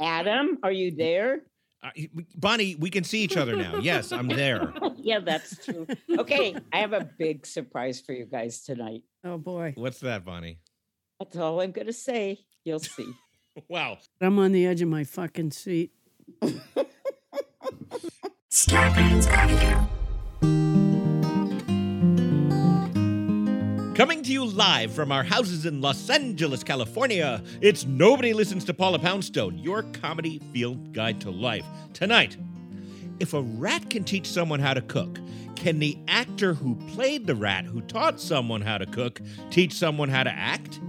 Adam, are you there? Uh, Bonnie, we can see each other now. Yes, I'm there. yeah, that's true. Okay, I have a big surprise for you guys tonight. Oh boy. What's that, Bonnie? That's all I'm going to say. You'll see. wow. I'm on the edge of my fucking seat. Coming to you live from our houses in Los Angeles, California, it's Nobody Listens to Paula Poundstone, your comedy field guide to life. Tonight, if a rat can teach someone how to cook, can the actor who played the rat who taught someone how to cook teach someone how to act?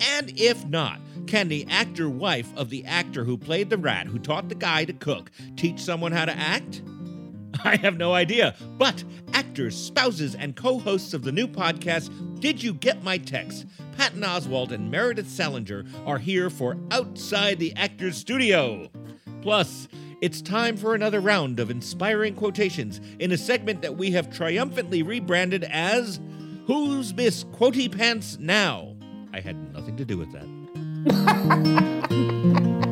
And if not, can the actor wife of the actor who played the rat who taught the guy to cook teach someone how to act? I have no idea. But actors, spouses, and co hosts of the new podcast, Did You Get My Text? Patton Oswalt and Meredith Salenger are here for Outside the Actors Studio. Plus, it's time for another round of inspiring quotations in a segment that we have triumphantly rebranded as Who's Miss Quotey Pants Now? I had nothing to do with that.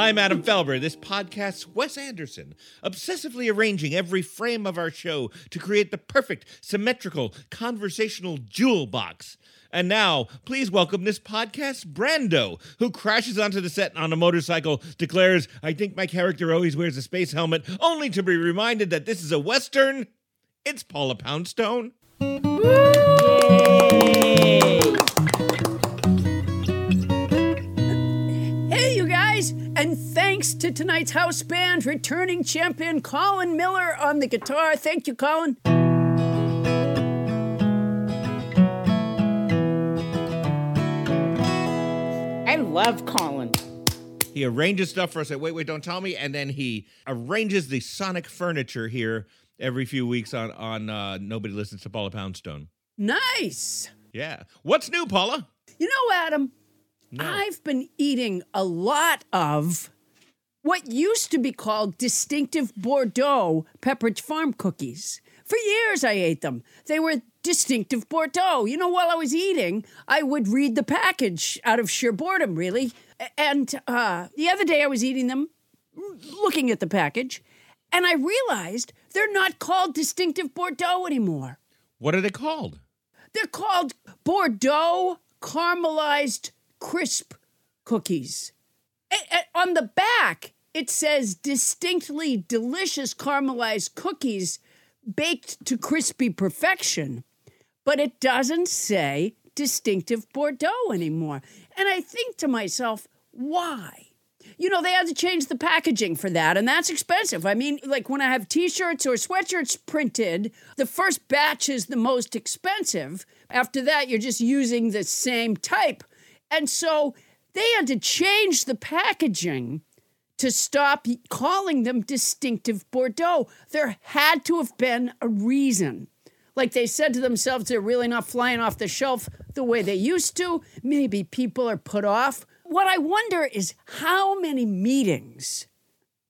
I'm Adam Felber. This podcast's Wes Anderson, obsessively arranging every frame of our show to create the perfect, symmetrical, conversational jewel box. And now, please welcome this podcast's Brando, who crashes onto the set on a motorcycle, declares, I think my character always wears a space helmet, only to be reminded that this is a Western. It's Paula Poundstone. Thanks to tonight's house band, returning champion Colin Miller on the guitar. Thank you, Colin. I love Colin. He arranges stuff for us. Like, wait, wait, don't tell me. And then he arranges the sonic furniture here every few weeks on on uh, Nobody Listens to Paula Poundstone. Nice. Yeah. What's new, Paula? You know, Adam, no. I've been eating a lot of what used to be called distinctive Bordeaux Pepperidge Farm cookies. For years, I ate them. They were distinctive Bordeaux. You know, while I was eating, I would read the package out of sheer boredom, really. And uh, the other day, I was eating them, looking at the package, and I realized they're not called distinctive Bordeaux anymore. What are they called? They're called Bordeaux caramelized crisp cookies. On the back, it says distinctly delicious caramelized cookies baked to crispy perfection, but it doesn't say distinctive Bordeaux anymore. And I think to myself, why? You know, they had to change the packaging for that, and that's expensive. I mean, like when I have t shirts or sweatshirts printed, the first batch is the most expensive. After that, you're just using the same type. And so they had to change the packaging to stop calling them distinctive Bordeaux. There had to have been a reason. Like they said to themselves, they're really not flying off the shelf the way they used to. Maybe people are put off. What I wonder is how many meetings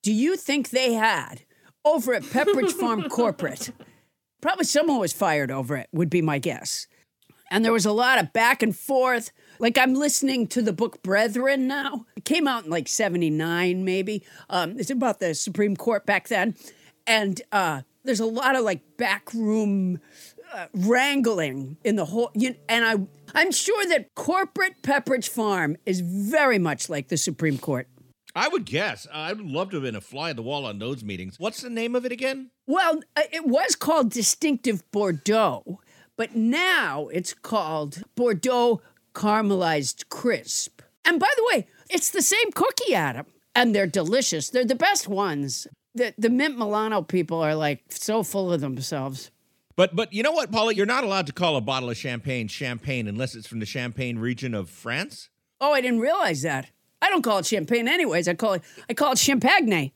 do you think they had over at Pepperidge Farm Corporate Probably someone was fired over it, would be my guess. And there was a lot of back and forth. Like I'm listening to the book Brethren now. It came out in like 79, maybe. Um, it's about the Supreme Court back then. And uh, there's a lot of like backroom uh, wrangling in the whole. You, and I, I'm sure that corporate Pepperidge Farm is very much like the Supreme Court. I would guess. I would love to have been a fly on the wall on those meetings. What's the name of it again? Well, uh, it was called Distinctive Bordeaux, but now it's called Bordeaux Caramelized Crisp. And by the way, it's the same cookie, Adam, and they're delicious. They're the best ones. The, the Mint Milano people are like so full of themselves. But but you know what, Paula? You're not allowed to call a bottle of champagne champagne unless it's from the Champagne region of France. Oh, I didn't realize that. I don't call it champagne anyways. I call it I call it champagne.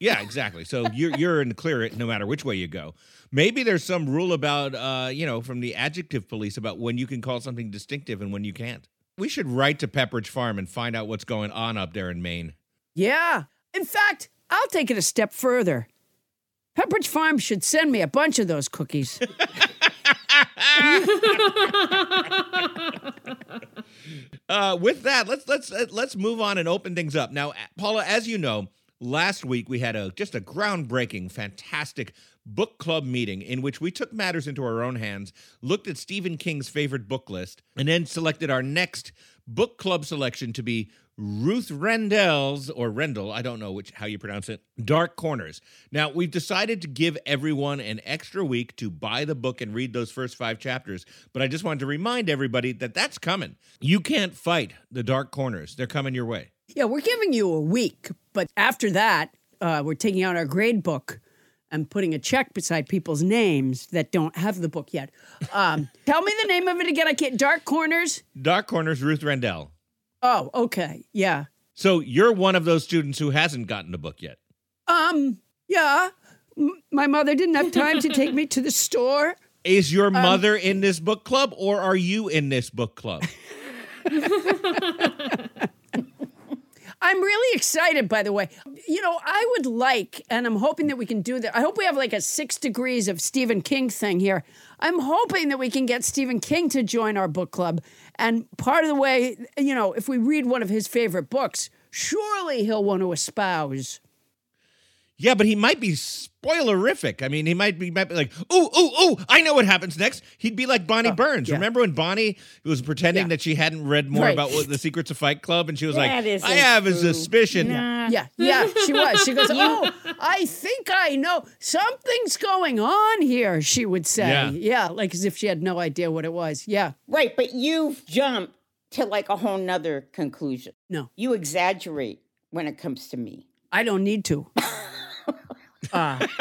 Yeah, exactly. So you're you're in the clear no matter which way you go. Maybe there's some rule about uh, you know, from the adjective police about when you can call something distinctive and when you can't. We should write to Pepperidge Farm and find out what's going on up there in Maine. Yeah. In fact, I'll take it a step further. Pepperidge Farm should send me a bunch of those cookies. Uh, with that, let's let's uh, let's move on and open things up. Now, Paula, as you know, last week we had a just a groundbreaking, fantastic book club meeting in which we took matters into our own hands, looked at Stephen King's favorite book list, and then selected our next book club selection to be Ruth Rendell's or Rendell, I don't know which how you pronounce it, Dark Corners. Now, we've decided to give everyone an extra week to buy the book and read those first 5 chapters, but I just wanted to remind everybody that that's coming. You can't fight the Dark Corners. They're coming your way. Yeah, we're giving you a week, but after that, uh, we're taking out our grade book and putting a check beside people's names that don't have the book yet. Um, tell me the name of it again. I can't. Dark Corners. Dark Corners, Ruth Rendell. Oh, okay. Yeah. So you're one of those students who hasn't gotten the book yet. Um. Yeah. M- my mother didn't have time to take me to the store. Is your mother in this book club or are you in this book club? I'm really excited, by the way. You know, I would like, and I'm hoping that we can do that. I hope we have like a six degrees of Stephen King thing here. I'm hoping that we can get Stephen King to join our book club. And part of the way, you know, if we read one of his favorite books, surely he'll want to espouse. Yeah, but he might be spoilerific. I mean, he might be, might be like, ooh, ooh, ooh, I know what happens next. He'd be like Bonnie oh, Burns. yeah. Remember when Bonnie was pretending Yeah. that she hadn't read more Right. about what, the Secrets of Fight Club, and she was That like, I have a suspicion. Nah. Yeah, yeah, she was. She goes, Oh, I think I know. Something's going on here, she would say. Yeah. Yeah, like as if she had no idea what it was. Yeah. Right, but you've jumped to like a whole nother conclusion. No, You exaggerate when it comes to me. I don't need to. Uh,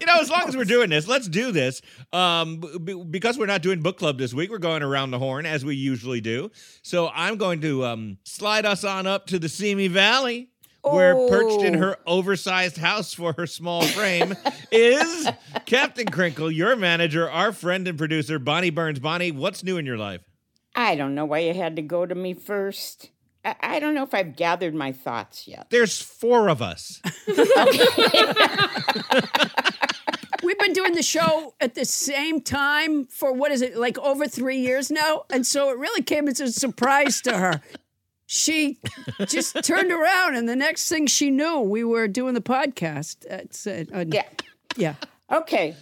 You know, as long as we're doing this, let's do this. Um, b- because we're not doing book club this week, we're going around the horn as we usually do. So I'm going to um, slide us on up to the Simi Valley. Where perched in Oh. her oversized house for her small frame is Captain Crinkle, your manager, our friend and producer, Bonnie Burns. Bonnie, what's new in your life? I don't know why you had to go to me first. I, I don't know if I've gathered my thoughts yet. There's four of us. we've been doing the show at the same time for what is it, like over three years now? And so it really came as a surprise to her. She just turned around, and the next thing she knew, we were doing the podcast. It's, uh, uh, Yeah. yeah. Okay.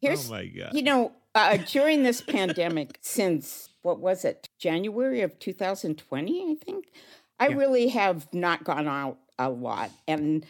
Here's, Oh my God. you know, uh, during this pandemic, since what was it, January of 2020, I think, I really have not gone out a lot. And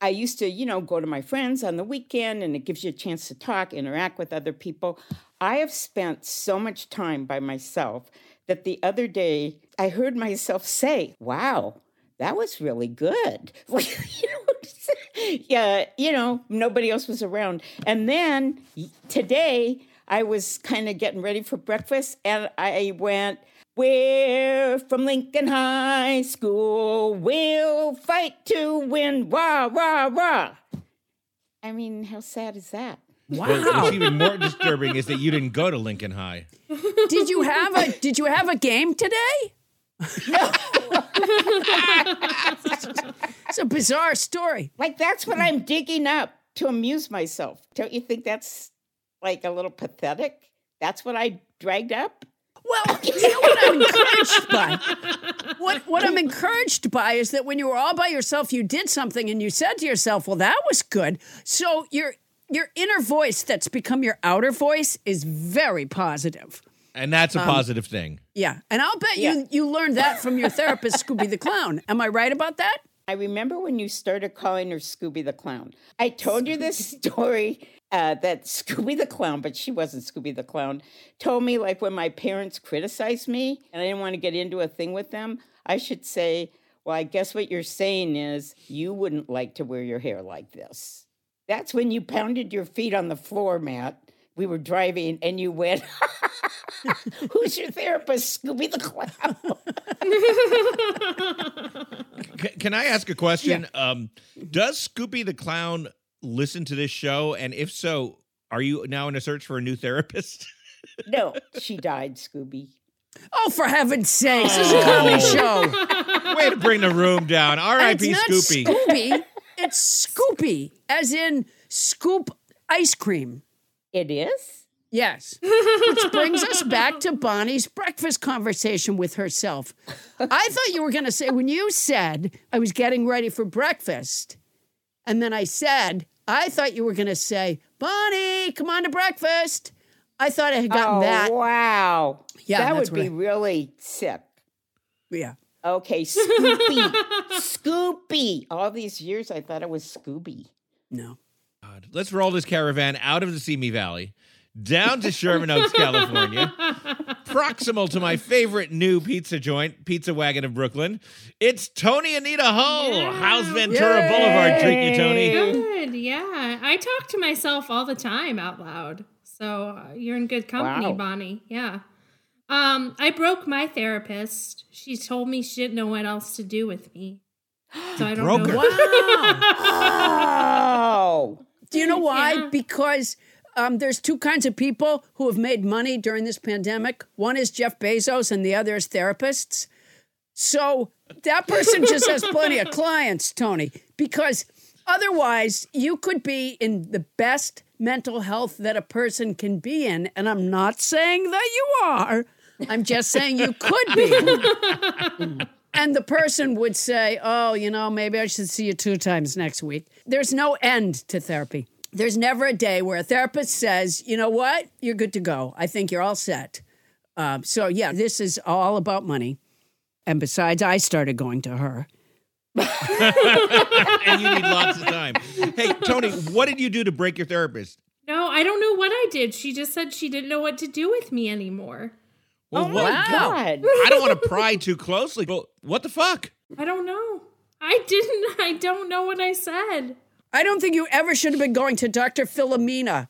I used to, you know, go to my friends on the weekend and it gives you a chance to talk, interact with other people. I have spent so much time by myself that the other day I heard myself say, wow, that was really good. you know, yeah, you know, nobody else was around. And then today I was kind of getting ready for breakfast and I went, We're from Lincoln High School. We'll fight to win. Rah, rah, rah. I mean, how sad is that? Well, what's even more disturbing is that you didn't go to Lincoln High. Did you have a Did you have a game today? No. it's a bizarre story. Like, that's what I'm digging up. to amuse myself. Don't you think that's like a little pathetic? That's what I dragged up. Well, you know what I'm encouraged by? What what I'm encouraged by is that when you were all by yourself, you did something and you said to yourself, "Well, that was good." So your your inner voice that's become your outer voice is very positive. And that's a um, positive thing. Yeah, and I'll bet Yeah. you you learned that from your therapist, Scooby the Clown. Am I right about that? I remember when you started calling her Scooby the Clown. I told you this story uh, that Scooby the Clown, but she wasn't Scooby the Clown, told me like when my parents criticized me and I didn't want to get into a thing with them, I should say, Well, I guess what you're saying is you wouldn't like to wear your hair like this. That's when you pounded your feet on the floor mat. We were driving and you went, Who's your therapist? Scooby the Clown. Can I ask a question? Um, does Scooby the Clown listen to this show? And if so, are you now in a search for a new therapist? no, she died, Scooby. Oh, for heaven's sakes! This is a oh. comedy Oh. show. Way to bring the room down. R.I.P. Scoopy. Scooby. It's Scoopy, as in scoop ice cream. It is? Yes. Which brings us back to Bonnie's breakfast conversation with herself. I thought you were going to say, when you said, I was getting ready for breakfast, and then I said, I thought you were going to say, Bonnie, come on to breakfast. I thought I had gotten oh, that. Yeah, that would be what really sick. Yeah. Okay, Scoopy. Scoopy. All these years I thought it was Scooby. No. God. Let's roll this caravan out of the Simi Valley, down to Sherman Oaks, California, proximal to my favorite new pizza joint, Pizza Wagon of Brooklyn. It's Tony Anita Ho. Yeah. How's Ventura Boulevard Treat you, Tony? Good, yeah. I talk to myself all the time out loud. So uh, you're in good company, Wow. Bonnie. Yeah. Um, I broke my therapist. She told me she didn't know what else to do with me. So I don't Broke know. her. Wow. Oh. Do you know why? Yeah. Because um, there's two kinds of people who have made money during this pandemic. One is Jeff Bezos, and the other is therapists. So that person just has plenty of clients, Tony, because otherwise you could be in the best mental health that a person can be in. And I'm not saying that you are, I'm just saying you could be. And the person would say, Oh, you know, maybe I should see you two times next week. There's no end to therapy. There's never a day where a therapist says, You know what? You're good to go. I think you're all set. Um, so, yeah, this is all about money. And besides, I started going to her. and you need lots of time. Hey, Tony, what did you do to break your therapist? No, I don't know what I did. She just said she didn't know what to do with me anymore. Well, oh what? my wow. God. I don't want to pry too closely, but what the fuck? I don't know. I didn't. I don't know what I said. I don't think you ever should have been going to Dr. Philomena.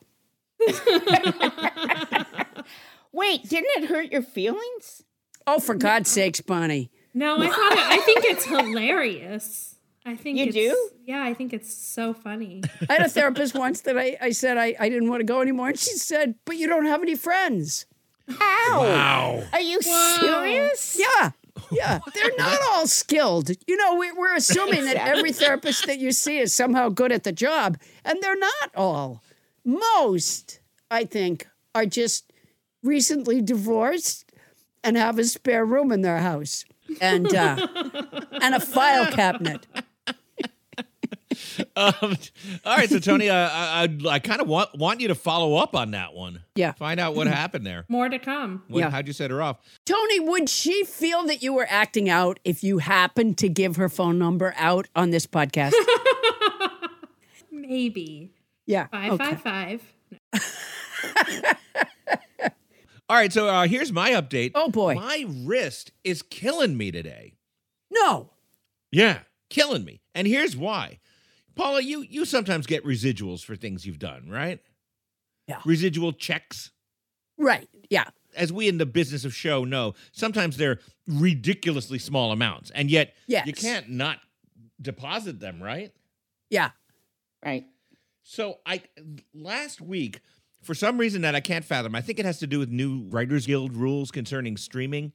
Wait, didn't it hurt your feelings? Oh, for God's sakes, Bonnie. No, I thought. It, I think it's hilarious. I think You it's, do? Yeah, I think it's so funny. I had a therapist once that I, I said I, I didn't want to go anymore. And she said, But you don't have any friends. Ow. Wow. Are you Wow. serious? Yeah. Yeah. They're not all skilled. You know, we, we're assuming that every therapist that you see is somehow good at the job, and they're not all. Most, I think, are just recently divorced and have a spare room in their house and uh, and a file cabinet. Um, all right, so Tony, uh, I, I, I kind of want want you to follow up on that one. Yeah. Find out what happened there. More to come. When, Yeah. How'd you set her off? Tony, would she feel that you were acting out if you happened to give her phone number out on this podcast? Maybe yeah. five okay. five five. All right, so uh, here's my update. Oh, boy. my wrist is killing me today. No. Yeah, killing me, and here's why. Paula, you you sometimes get residuals for things you've done, right? Yeah. Residual checks. Right. Yeah. As we in the business of show know, sometimes they're ridiculously small amounts, and yet Yes. you can't not deposit them, right? Yeah. Right. So I last week, for some reason that I can't fathom, I think it has to do with new Writers Guild rules concerning streaming.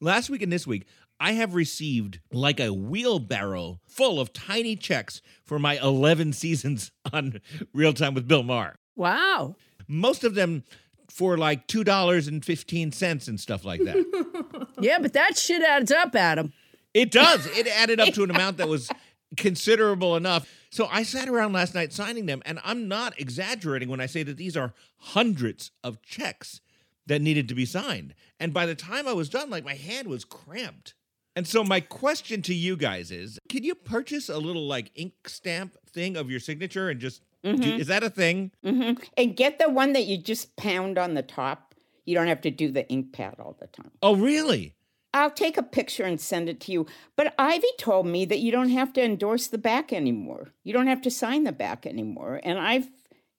Last week and this week, I have received like a wheelbarrow full of tiny checks for my 11 seasons on Real Time with Bill Maher. Wow. Most of them for like $2.15 and stuff like that. Yeah, but that shit adds up, Adam. It does. It added up to an amount that was considerable enough. So I sat around last night signing them, and I'm not exaggerating when I say that these are hundreds of checks that needed to be signed. And by the time I was done, like my hand was cramped. And so my question to you guys is, can you purchase a little like ink stamp thing of your signature and just do, is that a thing? hmm And get the one that you just pound on the top. You don't have to do the ink pad all the time. Oh, really? I'll take a picture and send it to you. But Ivy told me that you don't have to endorse the back anymore. You don't have to sign the back anymore. And I've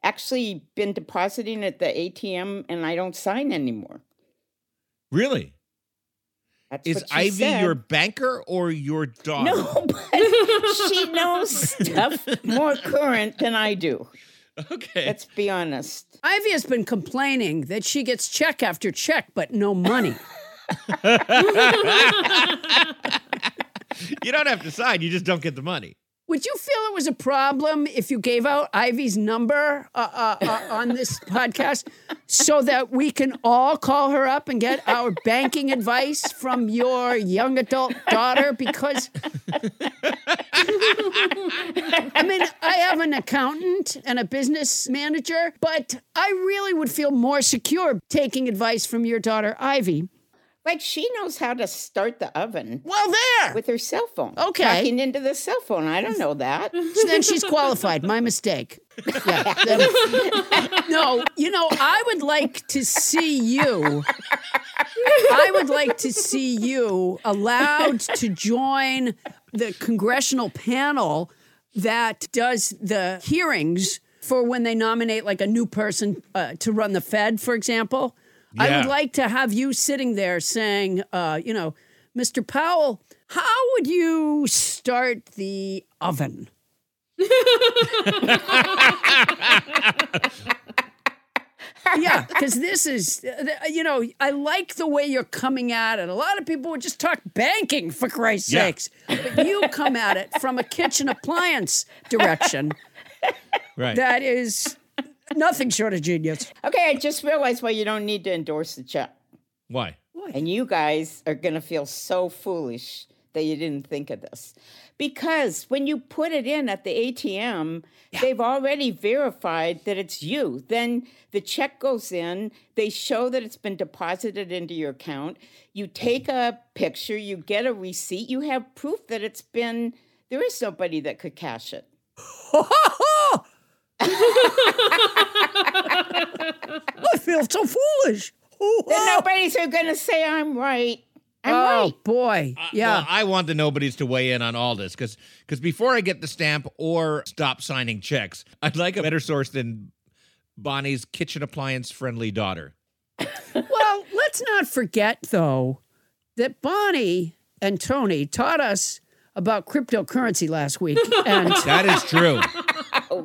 actually been depositing at the ATM and I don't sign anymore. Really? That's Is what Ivy said. your banker or your daughter? No, but she knows stuff more current than I do. Okay. Let's be honest. Ivy has been complaining that she gets check after check, but no money. you don't have to sign, you just don't get the money. Would you feel it was a problem if you gave out Ivy's number uh, uh, uh, on this podcast so that we can all call her up and get our banking advice from your young adult daughter? Because, I mean, I have an accountant and a business manager, but I really would feel more secure taking advice from your daughter, Ivy. Like she knows how to start the oven Well, there. with her cell phone. Okay. Talking into the cell phone. I don't know that. So then she's qualified. My mistake. Yeah. no, you know, I would like to see you. I would like to see you allowed to join the congressional panel that does the hearings for when they nominate like a new person uh, to run the Fed, for example. I would like to have you sitting there saying, uh, you know, Mr. Powell, how would you start the oven? yeah, because this is, uh, you know, I like the way you're coming at it. A lot of people would just talk banking for Christ's Yeah. sakes, but you come at it from a kitchen appliance direction Right. that is nothing short of genius. Okay, I just realized why you don't need to endorse the check. Why? And you guys are going to feel so foolish that you didn't think of this. Because when you put it in at the ATM, they've already verified that it's you. Then the check goes in, they show that it's been deposited into your account. You take a picture, you get a receipt, you have proof that it's been, there is nobody that could cash it. I feel so foolish. Then uh, nobody's going to say I'm right. I'm oh right. boy, yeah. Well, I want the nobodies to weigh in on all this because because before I get the stamp or stop signing checks, I'd like a better source than Bonnie's kitchen appliance friendly daughter. Well, let's not forget, though, that Bonnie and Tony taught us about cryptocurrency last week. And That is true.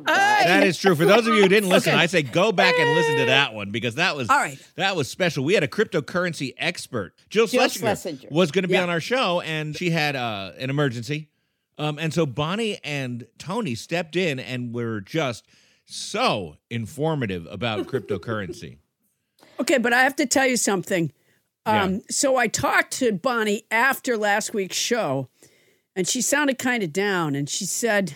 that is true. For those of you who didn't listen, Okay. I say go back and listen to that one because that was All right. That was special. We had a cryptocurrency expert, Jill, Jill Schlesinger, Schlesinger. was going to be Yeah. on our show, and she had uh, an emergency, um, and so Bonnie and Tony stepped in and were just so informative about cryptocurrency. okay, but I have to tell you something. Yeah. Um, So I talked to Bonnie after last week's show, and she sounded kind of down. And she said,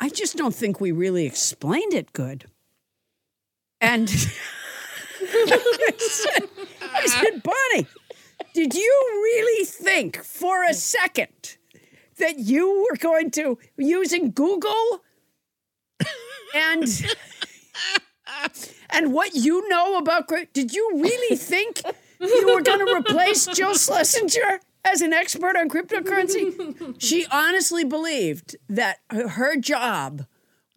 I just don't think we really explained it good. And I, said, I said, Bonnie, did you really think for a second that you were going to using Google and and what you know about did you really think you were going to replace Joe Schlesinger as an expert on cryptocurrency? She honestly believed that her- her job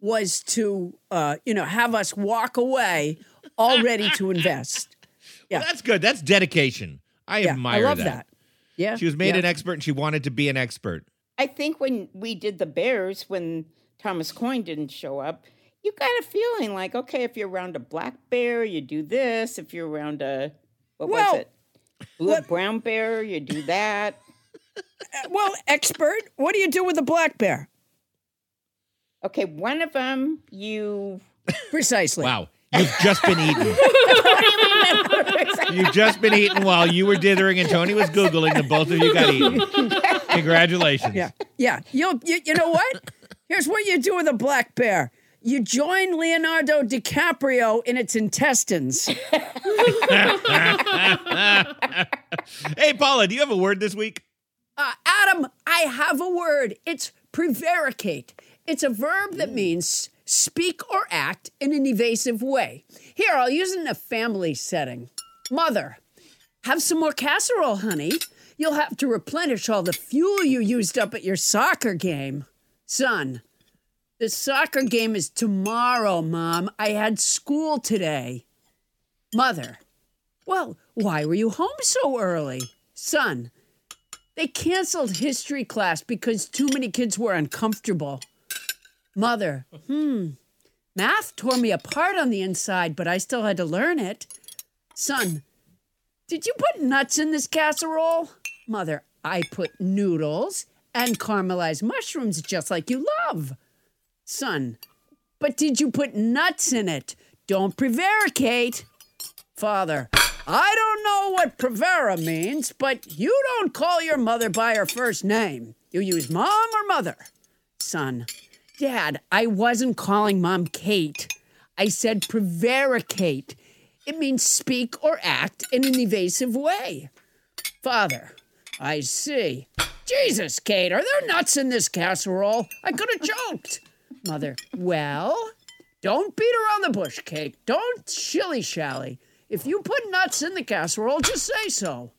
was to, uh, you know, have us walk away all ready to invest. Yeah. Well, that's good. That's dedication. I Yeah, admire I love that. Yeah, She was made yeah. an expert, and she wanted to be an expert. I think when we did the Bears, when Thomas Coyne didn't show up, you got a feeling like, okay, if you're around a black bear, you do this. If you're around a what Well, was it, blue brown bear, you do that. Uh, well, expert, what do you do with a black bear? Okay, one of them you. Precisely. Wow. You've just been eaten. You've just been eaten while you were dithering and Tony was Googling, and both of you got eaten. Congratulations. Yeah, yeah. You, you, you know what? Here's what you do with a black bear. You join Leonardo DiCaprio in its intestines. hey, Paula, do you have a word this week? Uh, Adam, I have a word. It's prevaricate. It's a verb that means speak or act in an evasive way. Here, I'll use it in a family setting. Mother, have some more casserole, honey. You'll have to replenish all the fuel you used up at your soccer game. Son, the soccer game is tomorrow, Mom. I had school today. Mother, well, why were you home so early? Son, they canceled history class because too many kids were uncomfortable. Mother, hmm, math tore me apart on the inside, but I still had to learn it. Son, did you put nuts in this casserole? Mother, I put noodles and caramelized mushrooms just like you love. Son, but did you put nuts in it? Don't prevaricate. Father, I don't know what prevera means, but you don't call your mother by her first name. You use mom or mother. Son, Dad, I wasn't calling mom Kate. I said prevaricate. It means speak or act in an evasive way. Father, I see. Jesus, Kate, are there nuts in this casserole? I could have choked. Mother, well, don't beat around the bush, Kate. Don't shilly shally. If you put nuts in the casserole, just say so.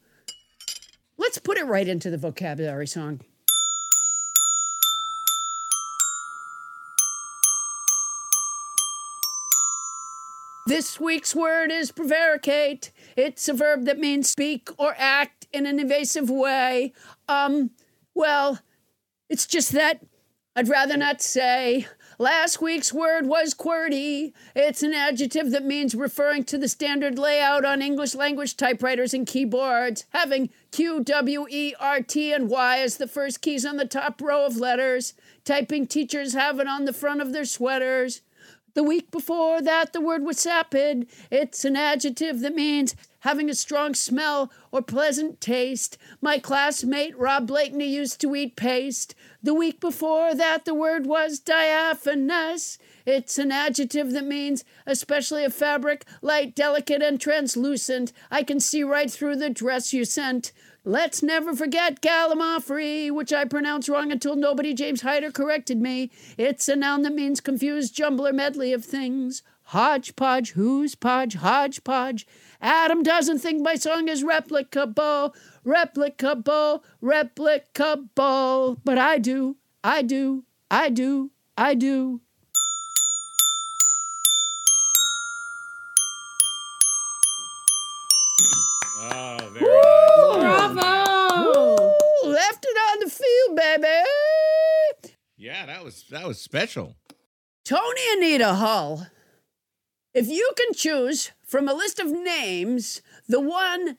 Let's put it right into the vocabulary song. This week's word is prevaricate. It's a verb that means speak or act in an evasive way. Um, well, it's just that I'd rather not say. Last week's word was QWERTY. It's an adjective that means referring to the standard layout on English language typewriters and keyboards, having Q, W, E, R, T, and Y as the first keys on the top row of letters. Typing teachers have it on the front of their sweaters. The week before that, the word was sapid. It's an adjective that means having a strong smell or pleasant taste. My classmate Rob Blakeney used to eat paste. The week before that, the word was diaphanous. It's an adjective that means especially a fabric, light, delicate, and translucent. I can see right through the dress you sent. Let's never forget Gallimaufry, which I pronounced wrong until nobody James Hyder corrected me. It's a noun that means confused jumble or medley of things. Hodgepodge, who's podge, hodgepodge. Adam doesn't think my song is replicable, replicable, replicable. But I do, I do, I do, I do. The field, baby. Yeah, that was that was special. Tony Anita Hull, if you can choose from a list of names the one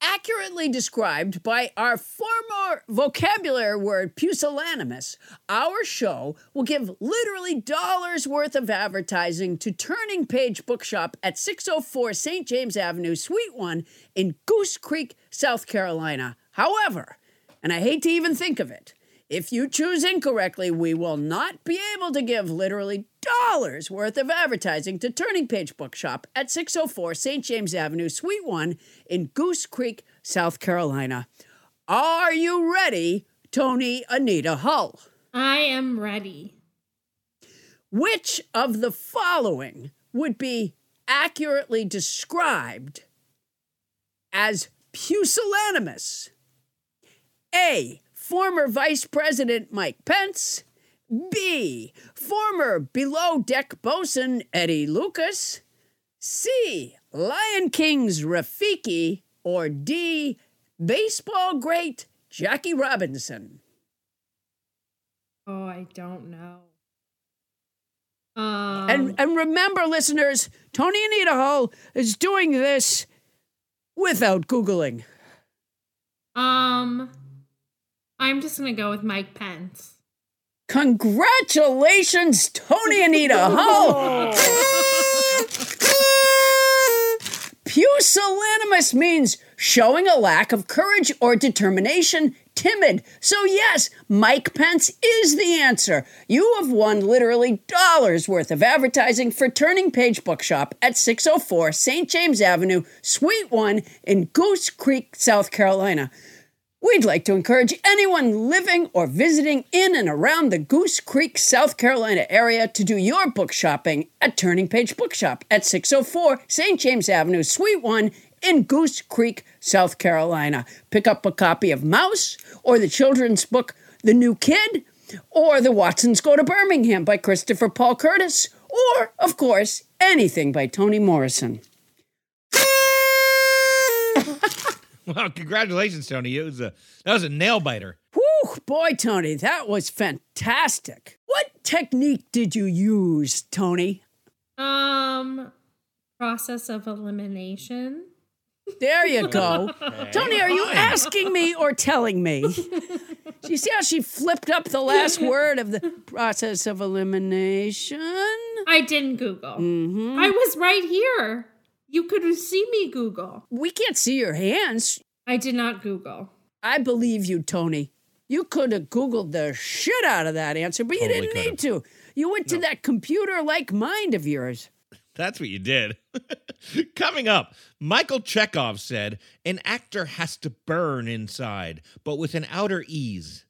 accurately described by our former vocabulary word pusillanimous, our show will give literally dollars worth of advertising to Turning Page Bookshop at 604 St. James Avenue, Suite 1 in Goose Creek, South Carolina. However, and I hate to even think of it, if you choose incorrectly, we will not be able to give literally dollars worth of advertising to Turning Page Bookshop at 604 St. James Avenue, Suite 1 in Goose Creek, South Carolina. Are you ready, Tony Anita Hull? I am ready. Which of the following would be accurately described as pusillanimous? A. Former Vice President Mike Pence. B. Former below deck bosun Eddie Lucas. C. Lion King's Rafiki. Or D. Baseball great Jackie Robinson. Oh, I don't know. Um, And and remember, listeners, Tony Anita Hull is doing this without Googling. um, I'm just gonna go with Mike Pence. Congratulations, Tony Anita Hull. Pusillanimous means showing a lack of courage or determination, timid. So, yes, Mike Pence is the answer. You have won literally dollars worth of advertising for Turning Page Bookshop at 604 St. James Avenue, Suite 1 in Goose Creek, South Carolina. We'd like to encourage anyone living or visiting in and around the Goose Creek, South Carolina area to do your book shopping at Turning Page Bookshop at 604 St. James Avenue, Suite 1 in Goose Creek, South Carolina. Pick up a copy of Maus or the children's book The New Kid or The Watsons Go to Birmingham by Christopher Paul Curtis or, of course, anything by Toni Morrison. Well, congratulations, Tony. It was a that was a nail biter. Whew, boy, Tony, that was fantastic. What technique did you use, Tony? Um, process of elimination. There you go. Tony, are you asking me or telling me? You see how she flipped up the last word of the process of elimination? I didn't Google. I was right here. You could see me Google. We can't see your hands. I did not Google. I believe you, Tony. You could have Googled the shit out of that answer, but you Totally didn't need could've. to. You went to that computer like mind of yours. That's what you did. Coming up, Michael Chekhov said an actor has to burn inside, but with an outer ease.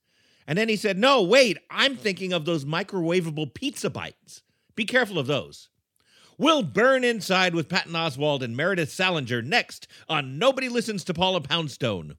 And then he said, No, wait, I'm thinking of those microwavable pizza bites. Be careful of those. We'll burn inside with Patton Oswalt and Meredith Salenger next on Nobody Listens to Paula Poundstone.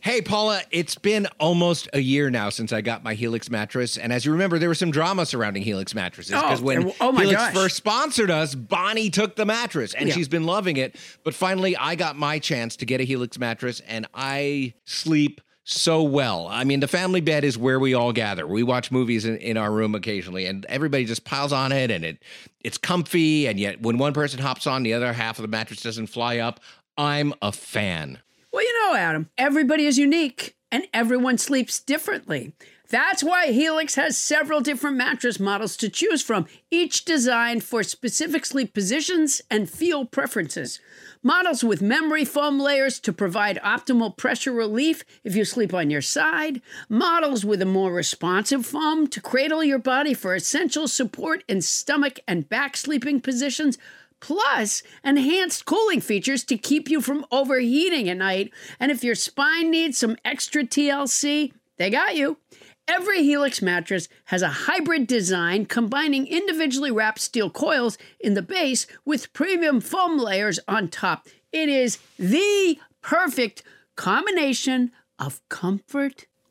Hey, Paula, it's been almost a year now since I got my Helix mattress. And as you remember, there was some drama surrounding Helix mattresses because Oh, when oh, oh my Helix gosh. first sponsored us, Bonnie took the mattress and Yeah. she's been loving it. But finally, I got my chance to get a Helix mattress and I sleep so well. I mean, the family bed is where we all gather. We watch movies in, in our room occasionally and everybody just piles on it and it it's comfy. And yet, when one person hops on, the other half of the mattress doesn't fly up. I'm a fan. Well, you know, Adam, everybody is unique and everyone sleeps differently. That's why Helix has several different mattress models to choose from, each designed for specific sleep positions and feel preferences. Models with memory foam layers to provide optimal pressure relief if you sleep on your side. Models with a more responsive foam to cradle your body for essential support in stomach and back sleeping positions plus enhanced cooling features to keep you from overheating at night. And if your spine needs some extra TLC, they got you. Every Helix mattress has a hybrid design combining individually wrapped steel coils in the base with premium foam layers on top. It is the perfect combination of comfort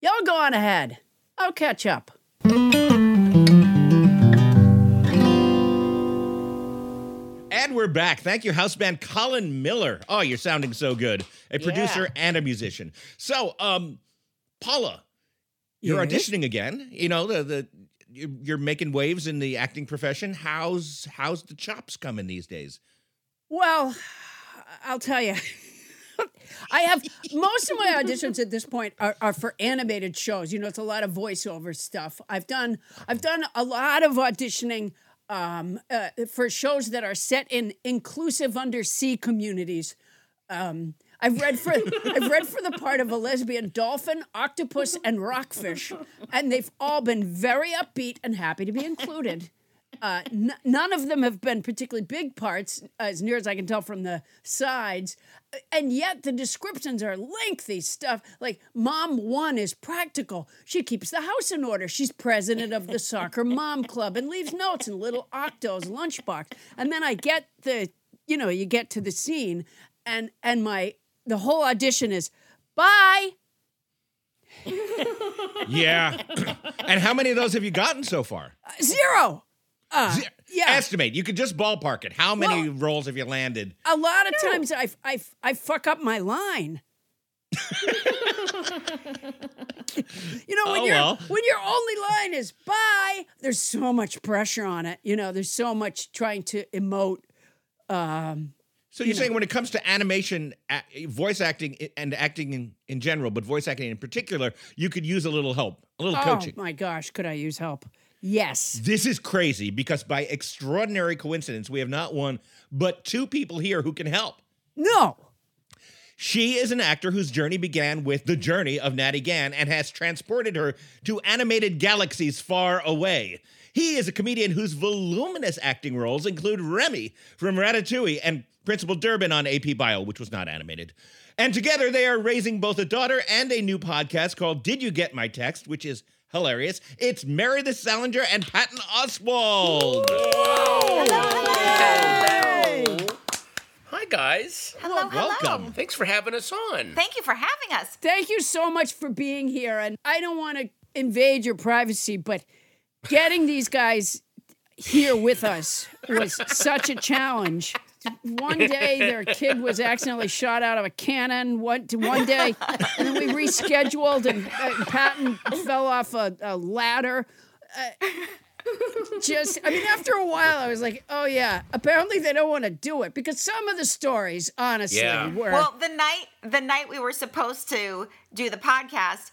Y'all go on ahead. I'll catch up. And we're back. Thank you, house band Colin Miller. Oh, you're sounding so good. A producer and a musician. So, um, Paula, you're Yes? auditioning again. You know the the you're you're making waves in the acting profession. How's how's the chops coming these days? Well, I'll tell you. I have most of my auditions at this point are, are for animated shows. You know, it's a lot of voiceover stuff. I've done I've done a lot of auditioning um, uh, for shows that are set in inclusive undersea communities. Um, I've read for I've read for the part of a lesbian dolphin, octopus, and rockfish, and they've all been very upbeat and happy to be included. Uh, n- none of them have been particularly big parts, uh, as near as I can tell from the sides. Uh, and yet the descriptions are lengthy stuff. Like, mom one is practical. She keeps the house in order. She's president of the soccer mom club and leaves notes in little Octo's lunchbox. And then I get the, you know, you get to the scene, and and my the whole audition is bye. Yeah. and how many of those have you gotten so far? Uh, zero. Uh, Ze- yeah. Estimate. You could just ballpark it. How many Well- roles have you landed? a lot of times I, I, I fuck up my line. you know, when Oh, your well. when your only line is bye, there's so much pressure on it. You know, there's so much trying to emote. Um, So you're saying when it comes to animation, voice acting and acting in, in general, but voice acting in particular, you could use a little help, a little oh coaching. my gosh, could I use help? Yes. This is crazy because by extraordinary coincidence, we have not one, but two people here who can help. No. She is an actor whose journey began with the journey of Natty Gann and has transported her to animated galaxies far away. He is a comedian whose voluminous acting roles include Remy from Ratatouille and Principal Durbin on AP Bio, which was not animated. And together they are raising both a daughter and a new podcast called Did You Get My Text, which is hilarious. It's Meredith Salenger and Patton Oswalt. Hi, guys. Hello, oh, hello. Welcome. Thanks for having us on. Thank you for having us. Thank you so much for being here. And I don't want to invade your privacy, but getting these guys here with us was such a challenge. One day their kid was accidentally shot out of a cannon. One, one day, and then we rescheduled, and uh, Patton fell off a, a ladder. Uh, just, I mean, after a while, I was like, "Oh yeah." Apparently, they don't want to do it because some of the stories, honestly, Yeah. were Well, the night the night we were supposed to do the podcast,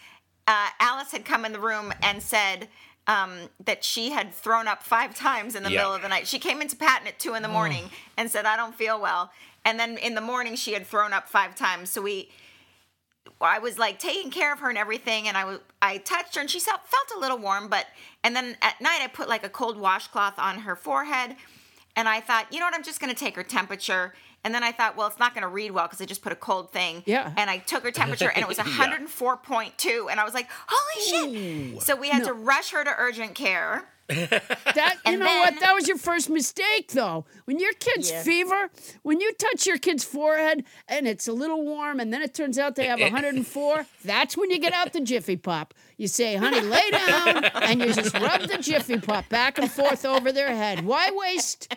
uh, Alice had come in the room and said um, that she had thrown up five times in the Yeah. middle of the night. She came into Patton at two in the morning and said, "I don't feel well." And then in the morning, she had thrown up five times. So we I was like taking care of her and everything, and I was I touched her, and she felt felt a little warm, but and then at night I put like a cold washcloth on her forehead, and I thought, you know what, I'm just gonna take her temperature, and then I thought, well, it's not gonna read well because I just put a cold thing, Yeah. and I took her temperature, and it was 104.2, and I was like, holy shit! So we had to rush her to urgent care. That you And know what? That was your first mistake, though. When your kid's Yeah. fever, when you touch your kid's forehead and it's a little warm, and then it turns out they have 104, that's when you get out the Jiffy Pop. You say, "Honey, lay down," and you just rub the Jiffy Pop back and forth over their head. Why waste?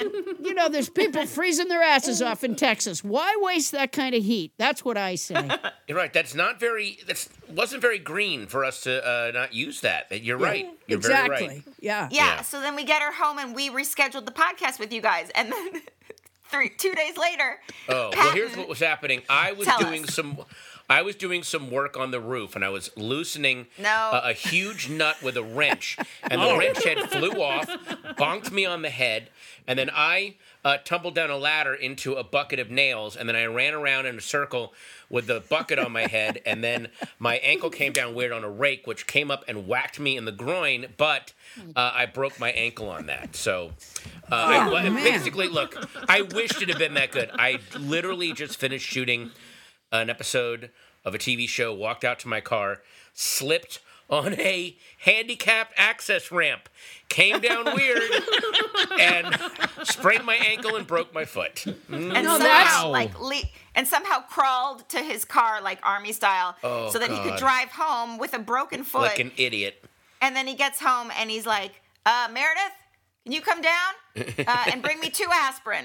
You know, there's people freezing their asses off in Texas. Why waste that kind of heat? That's what I say. You're right. That's not very. That wasn't very green for us to uh, not use that. You're right. You're exactly. very right. Yeah. Yeah, Yeah. So then we get her home, and we rescheduled the podcast with you guys, and then three two days later. Oh well, here's what was happening. I was doing us. some. I was doing some work on the roof, and I was loosening No. a, a huge nut with a wrench, and the wrench head flew off, bonked me on the head, and then I uh, tumbled down a ladder into a bucket of nails, and then I ran around in a circle with the bucket on my head, and then my ankle came down weird on a rake, which came up and whacked me in the groin, but uh, I broke my ankle on that. So, uh, I, basically, look, I wished it had been that good. I literally just finished shooting an episode of a TV show, walked out to my car, slipped on a handicapped access ramp, came down weird, and sprained my ankle and broke my foot. and No, somehow that's- like le- and somehow crawled to his car like army style Oh, so that he could drive home with a broken foot Like an idiot. and then he gets home and he's like uh, meredith can you come down uh, and bring me two aspirin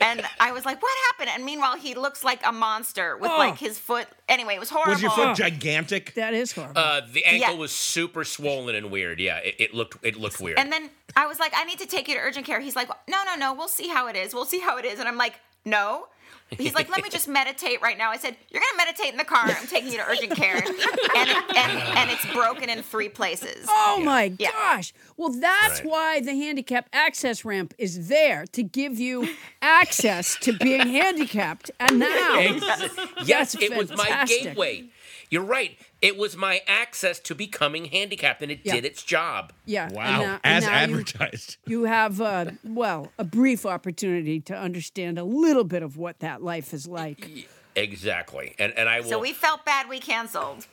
and i was like what happened and meanwhile he looks like a monster with Oh. like his foot anyway it was horrible Was your foot gigantic? That is horrible. Uh, the ankle Yeah. was super swollen and weird. Yeah, it, it looked it looked weird. and then i was like i need to take you to urgent care he's like no no no we'll see how it is we'll see how it is and i'm like no he's like, let me just meditate right now. I said, you're gonna meditate in the car. I'm taking you to urgent care, and it, and and it's broken in three places. Oh my Yeah. gosh. Well, that's Right. why the handicap access ramp is there to give you access to being handicapped. And now, yes, That's it was my gateway. You're right. It was my access to becoming handicapped, and it Yeah. did its job. yeah. and Wow. now- and As now you- advertised. You, have, uh, well, a brief opportunity to understand a little bit of what that life is like. Exactly. And and I will. So we felt bad we canceled,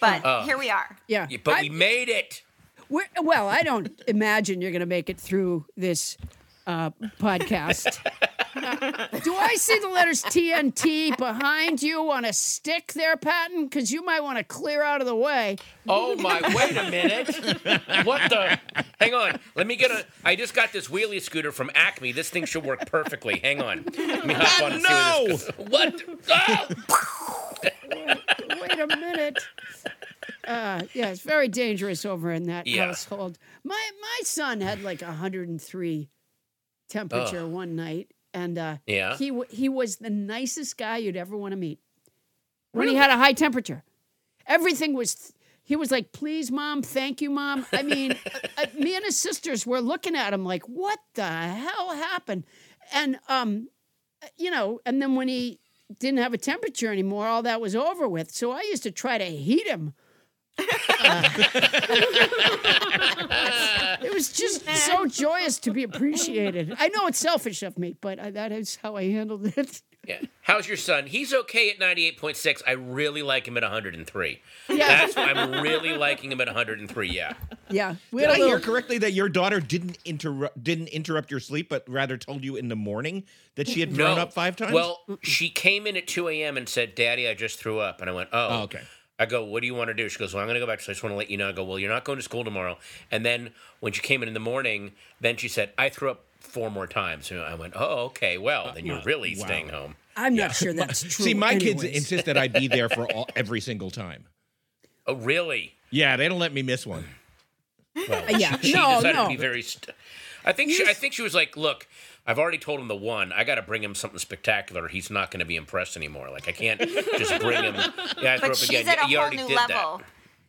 but here we are. Yeah. Yeah, but I- we made it. We're, well, I don't imagine you're going to make it through this uh, podcast. Do I see the letters TNT behind you on a stick there, Patton? Because you might want to clear out of the way. Oh my! Wait a minute. What the? Hang on. Let me get a. I just got this wheelie scooter from Acme. This thing should work perfectly. Hang on. Let me hop on and see where this goes. What? Oh! Wait a minute. Uh, yeah, it's very dangerous over in that Yeah. household. My my son had like 103 temperature one night, and uh, Yeah. he w- he was the nicest guy you'd ever want to meet. When he had a high temperature, everything was. He was like, "Please, mom, thank you, mom." I mean, uh, me and his sisters were looking at him like, "What the hell happened?" And um, you know, and then when he didn't have a temperature anymore, all that was over with. So I used to try to heat him. Uh, it was just so joyous to be appreciated. I know it's selfish of me, but I, that is how I handled it. Yeah. How's your son? He's okay at 98.6. I really like him at 103. Yeah, That's why I'm really liking him at 103. Yeah. yeah. We Did had I a hear correctly that your daughter didn't interrupt didn't interrupt your sleep, but rather told you in the morning that she had thrown up five times? Well, she came in at 2 a.m. and said, Daddy, I just threw up. And I went, Oh, Oh, okay. I go, What do you want to do? She goes, Well, I'm going to go back. So I just want to let you know. I go, Well, you're not going to school tomorrow. And then when she came in in the morning, then she said, I threw up four more times. And I went, Oh, okay. Well, then you're uh, really wow. staying home. I'm not sure that's true. See, my kids insist that I be there for all, every single time. Oh, really? Yeah, they don't let me miss one. Well, yeah. she No, decided no. to be very. St- I think she. I think she was like, "Look, I've already told him the one. I got to bring him something spectacular. He's not going to be impressed anymore. Like I can't just bring him. Yeah, I But she's again. at a you whole already new did level.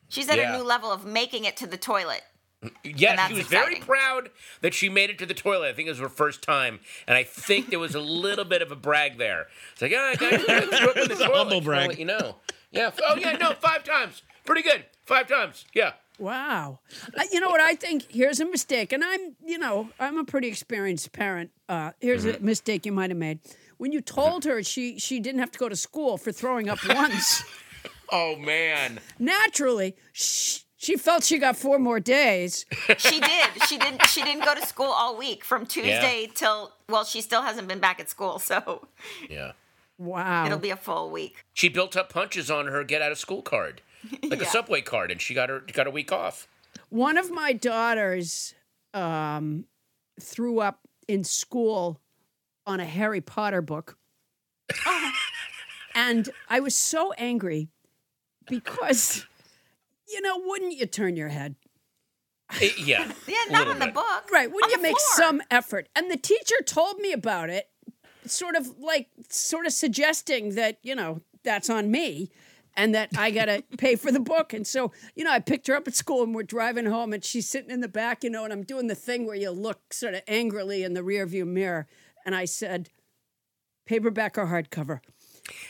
She's at Yeah. a new level of making it to the toilet. that. Yeah, and she that's was very proud that she made it to the toilet. I think it was her first time, and I think there was a little bit of a brag there. It's like, yeah, I got I threw up in the a toilet. humble brag. let You know. Yeah. Oh yeah. No, five times. Pretty good. Five times. Yeah. Wow. Uh, you know what I think? Here's a mistake, and I'm, you know, I'm a pretty experienced parent. Uh, here's Mm-hmm. a mistake you might have made when you told her she she didn't have to go to school for throwing up once. Oh man. Naturally, sh- she felt she got four more days. She did. She didn't. She didn't go to school all week from Tuesday till. Well, she still hasn't been back at school, so Yeah. Wow. it'll be a full week. She built up punches on her get out of school card, like a subway card, and she got her got a week off. One of my daughters um, threw up in school on a Harry Potter book. and I was so angry because, you know, wouldn't you turn your head? Eh, yeah, Yeah, not Little on the book. Right. Wouldn't On you make floor. some effort? And the teacher told me about it, sort of like, sort of suggesting that, you know, that's on me and that I got to pay for the book. And so, you know, I picked her up at school and we're driving home and she's sitting in the back, you know, and I'm doing the thing where you look sort of angrily in the rearview mirror. And I said, paperback or hardcover?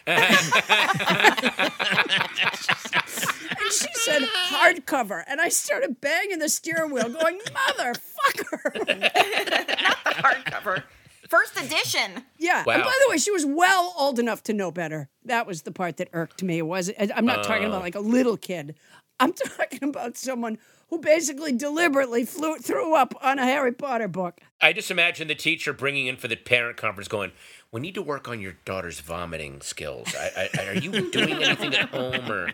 And she said hardcover, and I started banging the steering wheel, going, "Motherfucker!" Not the hardcover. First edition. Yeah. And by the way, she was well old enough to know better. That was the part that irked me. It was I'm not talking Uh. about like a little kid. I'm talking about someone who basically deliberately flew threw up on a Harry Potter book. I just imagine the teacher bringing in for the parent conference, going, "We need to work on your daughter's vomiting skills. I, I, are you doing anything at home, or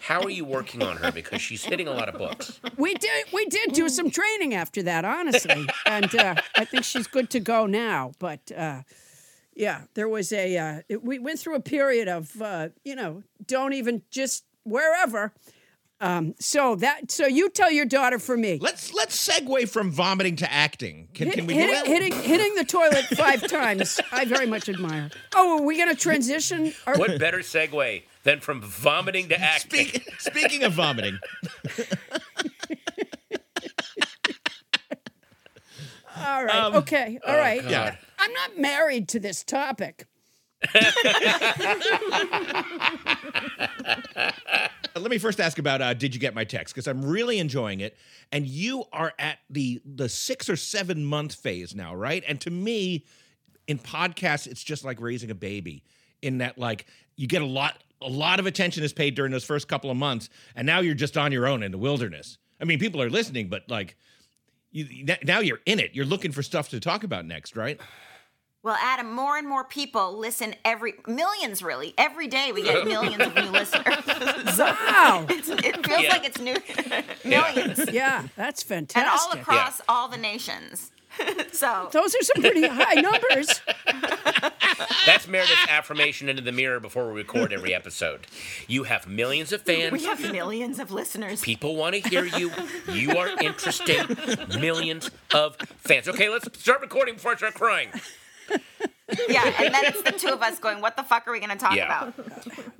how are you working on her because she's hitting a lot of books?" We did we did do some training after that, honestly, and uh, I think she's good to go now. But uh, yeah, there was a uh, we went through a period of uh, you know don't even just wherever. Um, so that so you tell your daughter for me. Let's let's segue from vomiting to acting. Can, Hit- can we hitting, do that? hitting hitting the toilet five times. I very much admire. Oh, are we going to transition? Are- What better segue than from vomiting to acting? Speak, speaking of vomiting, All right. okay. All right. Um, oh, God. I'm not married to this topic. let me first ask about uh, did you get my text because I'm really enjoying it, and you are at the the six or seven month phase now, right? And to me, in podcasts, it's just like raising a baby. In that, like you get a lot a lot of attention is paid during those first couple of months, and now you're just on your own in the wilderness. I mean, people are listening, but like. You, now you're in it. You're looking for stuff to talk about next, right? Well, Adam, more and more people listen every millions really every day. We get millions of new listeners. Wow. It's, it feels Yeah. like it's new millions, Yeah, that's fantastic. and all across all the nations. so Those are some pretty high numbers. That's Meredith's affirmation into the mirror before we record every episode. You have millions of fans. we have millions of listeners. People want to hear you. You are interesting. Millions of fans. Okay, let's start recording before I start crying. Yeah, and then it's the two of us going, "What the fuck are we going to talk Yeah. about?"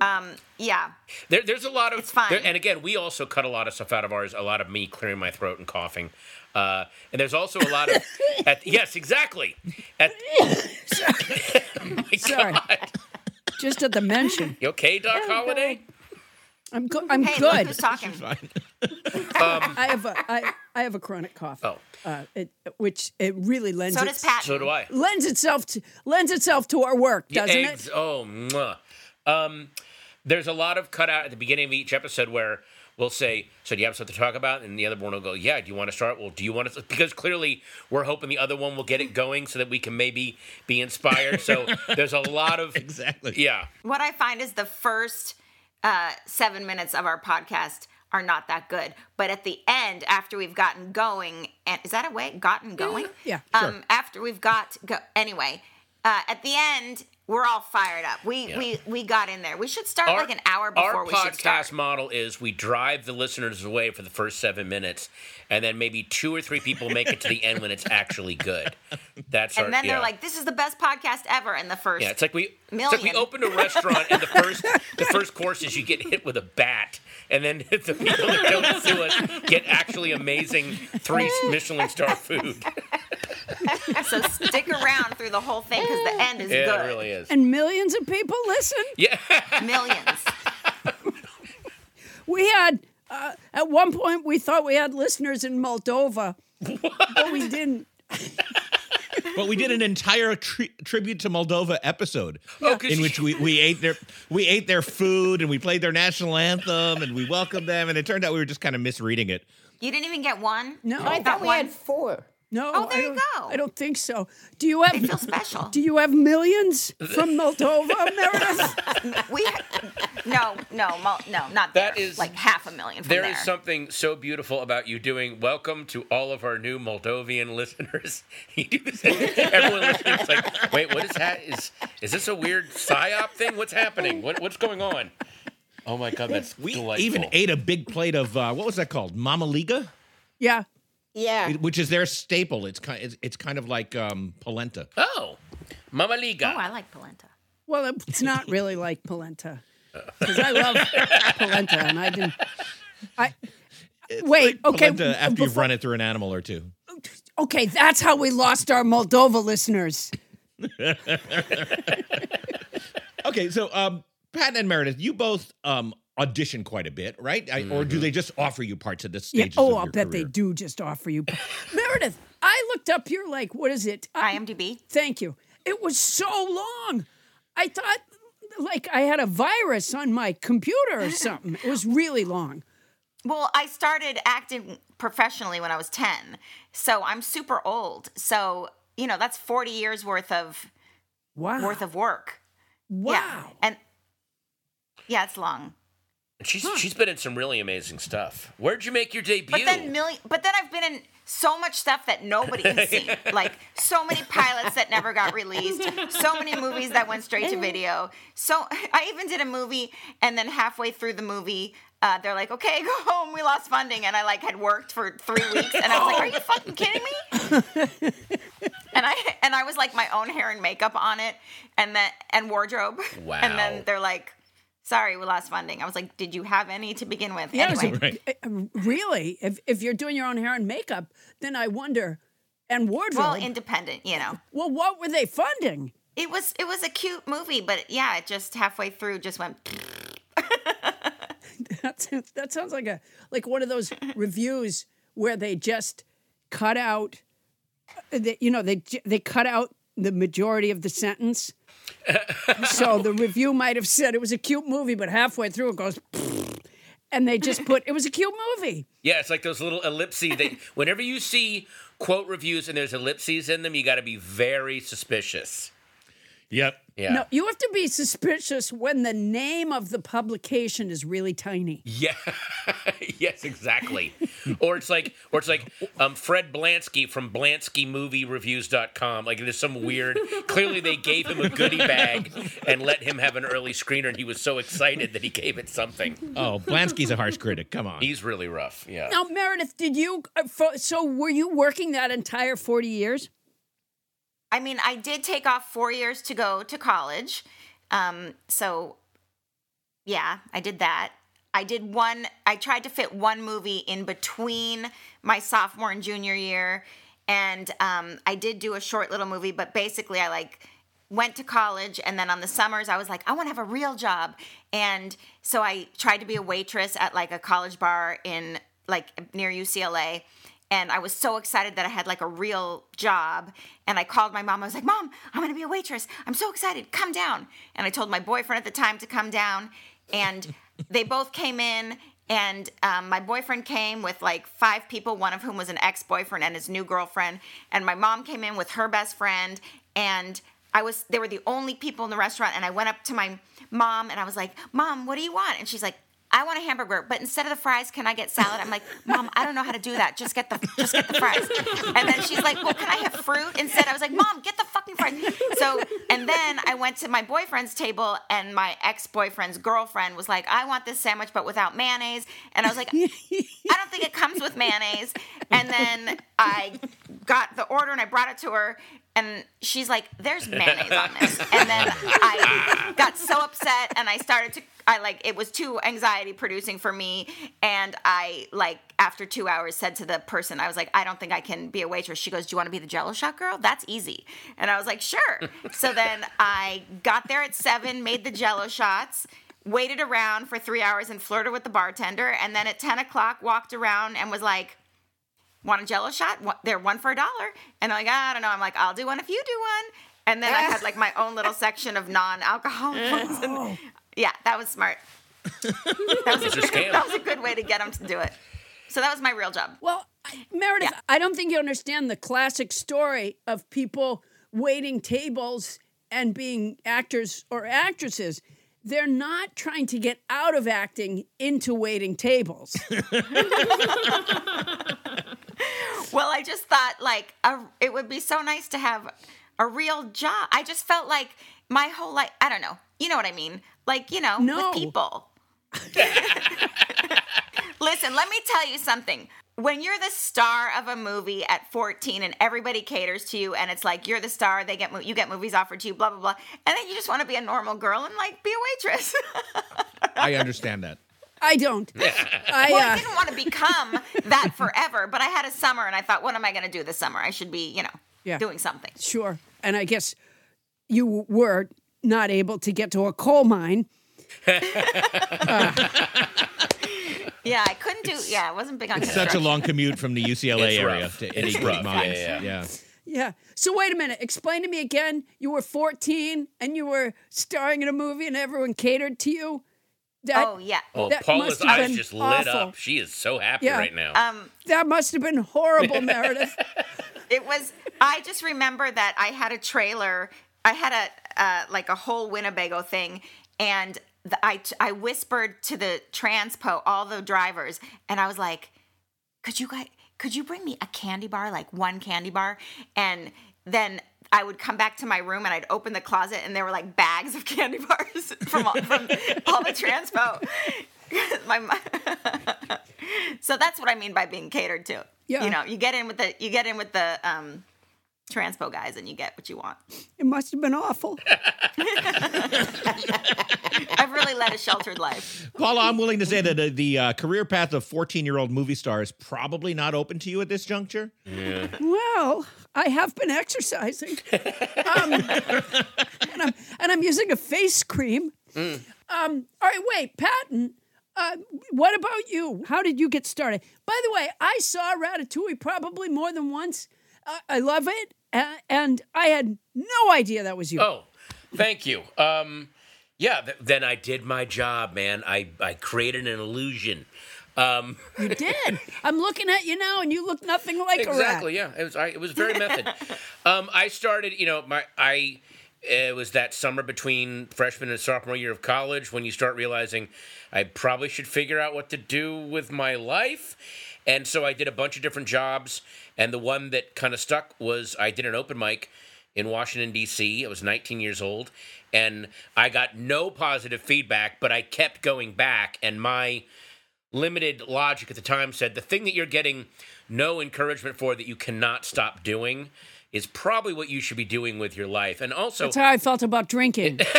Um, yeah, There, there's a lot of. It's fine. there- and again, we also cut a lot of stuff out of ours. A lot of me clearing my throat and coughing. Uh, and there's also a lot of. At, yes, exactly. At, my Sorry. God. Just at the mention. You okay, Doc Holliday? I'm good. I'm hey, look good. who's talking. I have a I, I have a chronic cough. Oh. Uh, it, which it really lends So its- does Pat. So do I. lends itself to lends itself to our work, doesn't Eggs- it? Oh, mwah. Um, there's a lot of cutout at the beginning of each episode where we'll say, "So do you have something to talk about?" And the other one will go, "Yeah." Do you want to start? Well, do you want to? Because clearly we're hoping the other one will get it going so that we can maybe be inspired. So there's a lot of Exactly. Yeah, What I find is the first uh, seven minutes of our podcast are not that good, but at the end, after we've gotten going, and is that a way? Gotten going? Yeah, Um, after we've got go anyway, uh, at the end, we're all fired up. We we we got in there. We should start like an hour before our we should start. Our podcast model is we drive the listeners away for the first seven minutes, and then maybe two or three people make it to the end when it's actually good. That's our, And then yeah. they're like, "This is the best podcast ever." In the first, Yeah, it's like we it's like we Million. opened a restaurant and the first the first course is you get hit with a bat, and then the people that don't sue us get actually amazing three Michelin star food. so stick around through the whole thing because the end is Yeah, good. it really is. And millions of people listen. Yeah, Millions. We had uh, at one point we thought we had listeners in Moldova, but we didn't. But we did an entire tri- tribute to Moldova episode Oh, 'cause in which we, we ate their we ate their food and we played their national anthem and we welcomed them and it turned out we were just kind of misreading it. You didn't even get one. No, I thought we one. had four. No. Oh, there I you don't, go. I don't think so. Do you have? I feel special. Do you have millions from Moldova, Meredith? We no, no, no, not That there. is- like half a million from there there. is something so beautiful about you doing. Welcome to all of our new Moldovan listeners. You do this, everyone listening is like, wait, what is that? Is is this a weird psyop thing? What's happening? What what's going on? Oh my god, that's We delightful. even ate a big plate of uh, what was that called? mamaliga, Yeah. Yeah. which is their staple. It's kind it's, it's kind of like um, polenta. Oh, mamaliga. Oh, I like polenta. Well, it's not really like polenta because I love polenta, and I didn't. I wait. Like okay. polenta after you've run it through an animal or two. Okay, that's how we lost our Moldova listeners. Okay, so um, Pat and Meredith, you both um, audition quite a bit, right? I, Or do mm-hmm. they just offer you parts at the Yeah. Oh, of I'll your bet they do just offer you. Meredith, I looked up your like, what is it? IMDb. thank you. It was so long. I thought like I had a virus on my computer or something. It was really long. Well, I started acting professionally when I was 10. So I'm super old. So, you know, that's 40 years worth of Wow. worth of work. wow. Yeah. And yeah, it's long. She's she's been in some really amazing stuff. Where'd you make your debut? But then million but then I've been in so much stuff that nobody has seen. like so many pilots that never got released, so many movies that went straight to video. So I even did a movie and then halfway through the movie uh, they're like, okay, go home. We lost funding, and I like had worked for three weeks, and I was like, are you fucking kidding me? and I and I was like my own hair and makeup on it, and then and wardrobe. Wow. And then they're like, sorry, we lost funding. I was like, did you have any to begin with? Yeah, anyway. like, uh, really? If if you're doing your own hair and makeup, then I wonder. And wardrobe. well, Well, independent, you know. Well, what were they funding? It was it was a cute movie, but yeah, it just halfway through just went. That's, that sounds like a like one of those reviews where they just cut out, uh, they, you know, they they cut out the majority of the sentence. So the review might have said it was a cute movie, but halfway through it goes, and they just put it was a cute movie. Yeah, it's like those little ellipses. That whenever you see quote reviews and there's ellipses in them, you got to be very suspicious. Yep. Yeah. No, you have to be suspicious when the name of the publication is really tiny. Yeah. yes, exactly. or it's like, or it's like um, Fred Blansky from BlanskyMovieReviews.com. Like there's some weird. Clearly, they gave him a goodie bag and let him have an early screener, and he was so excited that he gave it something. Oh, Blansky's a harsh critic. Come on. He's really rough. Yeah. Now, Meredith, did you? Uh, so, were you working that entire forty years? I mean, I did take off four years to go to college. Um, so, yeah, I did that. I did one, I tried to fit one movie in between my sophomore and junior year. And um, I did do a short little movie, but basically, I like went to college. And then on the summers, I was like, I want to have a real job. And so I tried to be a waitress at like a college bar in like near UCLA and I was so excited that I had like a real job. And I called my mom. I was like, "Mom, I'm going to be a waitress. I'm so excited. Come down." And I told my boyfriend at the time to come down, and they both came in. And um, my boyfriend came with like five people, one of whom was an ex-boyfriend and his new girlfriend. And my mom came in with her best friend, and I was they were the only people in the restaurant. And I went up to my mom and I was like, "Mom, what do you want?" And she's like, I want a hamburger, but instead of the fries, can I get salad? I'm like, Mom, I don't know how to do that. Just get the just get the fries. And then she's like, Well, can I have fruit instead? I was like, Mom, get the fucking fries. So and then I went to my boyfriend's table and my ex-boyfriend's girlfriend was like, I want this sandwich but without mayonnaise. And I was like, I don't think it comes with mayonnaise. And then I got the order and I brought it to her and she's like, "There's mayonnaise on this," and then I got so upset, and I started to, I like, it was too anxiety producing for me, and I like, after two hours, said to the person, I was like, "I don't think I can be a waitress." She goes, "Do you want to be the Jello shot girl? That's easy," and I was like, "Sure." so then I got there at seven, made the Jello shots. Waited around for three hours and flirted with the bartender, and then at ten o'clock walked around and was like, want a jello shot? They're one for a dollar. And I'm like, I don't know. I'm like, I'll do one if you do one. And then I had like my own little section of non-alcoholic ones. And oh. Yeah, that was smart. That was, a a, that was a good way to get them to do it. So that was my real job. Well, I- Meredith, I don't think you understand the classic story of people waiting tables and being actors or actresses. They're not trying to get out of acting into waiting tables. Well, I just thought like a, it would be so nice to have a real job. I just felt like my whole life, I don't know. You know what I mean? Like, you know, No. with people. Listen, let me tell you something. When you're the star of a movie at 14 and everybody caters to you and it's like you're the star, they get mo- you get movies offered to you, blah blah blah, and then you just want to be a normal girl and like be a waitress. I understand that. I don't. I, well, I uh, didn't want to become that forever, but I had a summer and I thought, what am I going to do this summer? I should be, you know, Yeah. doing something. sure. And I guess you were not able to get to a coal mine. Yeah, I couldn't do. Yeah, I wasn't big on Such a long commute from the UCLA It's area rough. to any rough. Greek Yeah, mines. yeah, yeah. Yeah. So wait a minute. Explain to me again. You were 14 and you were starring in a movie and everyone catered to you. That, Oh yeah. Oh, That Paula's must have eyes been just lit awful. up. She is so happy Yeah. right now. Um, that must have been horrible, Meredith. it was. I just remember that I had a trailer. I had a uh, like a whole Winnebago thing, and the, I I whispered to the transpo all the drivers, and I was like, "Could you guys? Could you bring me a candy bar, like one candy bar?" And then I would come back to my room and I'd open the closet and there were like bags of candy bars from all, from all the transpo. my so that's what I mean by being catered to. Yeah. You know, you get in with the you get in with the um transpo guys and you get what you want. It must have been awful. I've really led a sheltered life. Paula, I'm willing to say that uh, the uh, career path of 14 year old movie star is probably not open to you at this juncture. Yeah. Well, I have been exercising. Um, and, I'm, and I'm using a face cream. Um, all right, wait, Patton, uh, what about you? How did you get started? By the way, I saw Ratatouille probably more than once. Uh, I love it. Uh, and I had no idea that was you. Oh, thank you. Um, yeah, th- then I did my job, man. I, I created an illusion. Um, You did. I'm looking at you now, and you look nothing like exactly. a rat. Yeah, it was. I, it was very method. um, I started. You know, my I. It was that summer between freshman and sophomore year of college when you start realizing I probably should figure out what to do with my life. And so I did a bunch of different jobs. And the one that kind of stuck was I did an open mic in Washington, D.C. I was 19 years old. And I got no positive feedback, but I kept going back. And my limited logic at the time said the thing that you're getting no encouragement for that you cannot stop doing is probably what you should be doing with your life. And also, That's how I felt about drinking.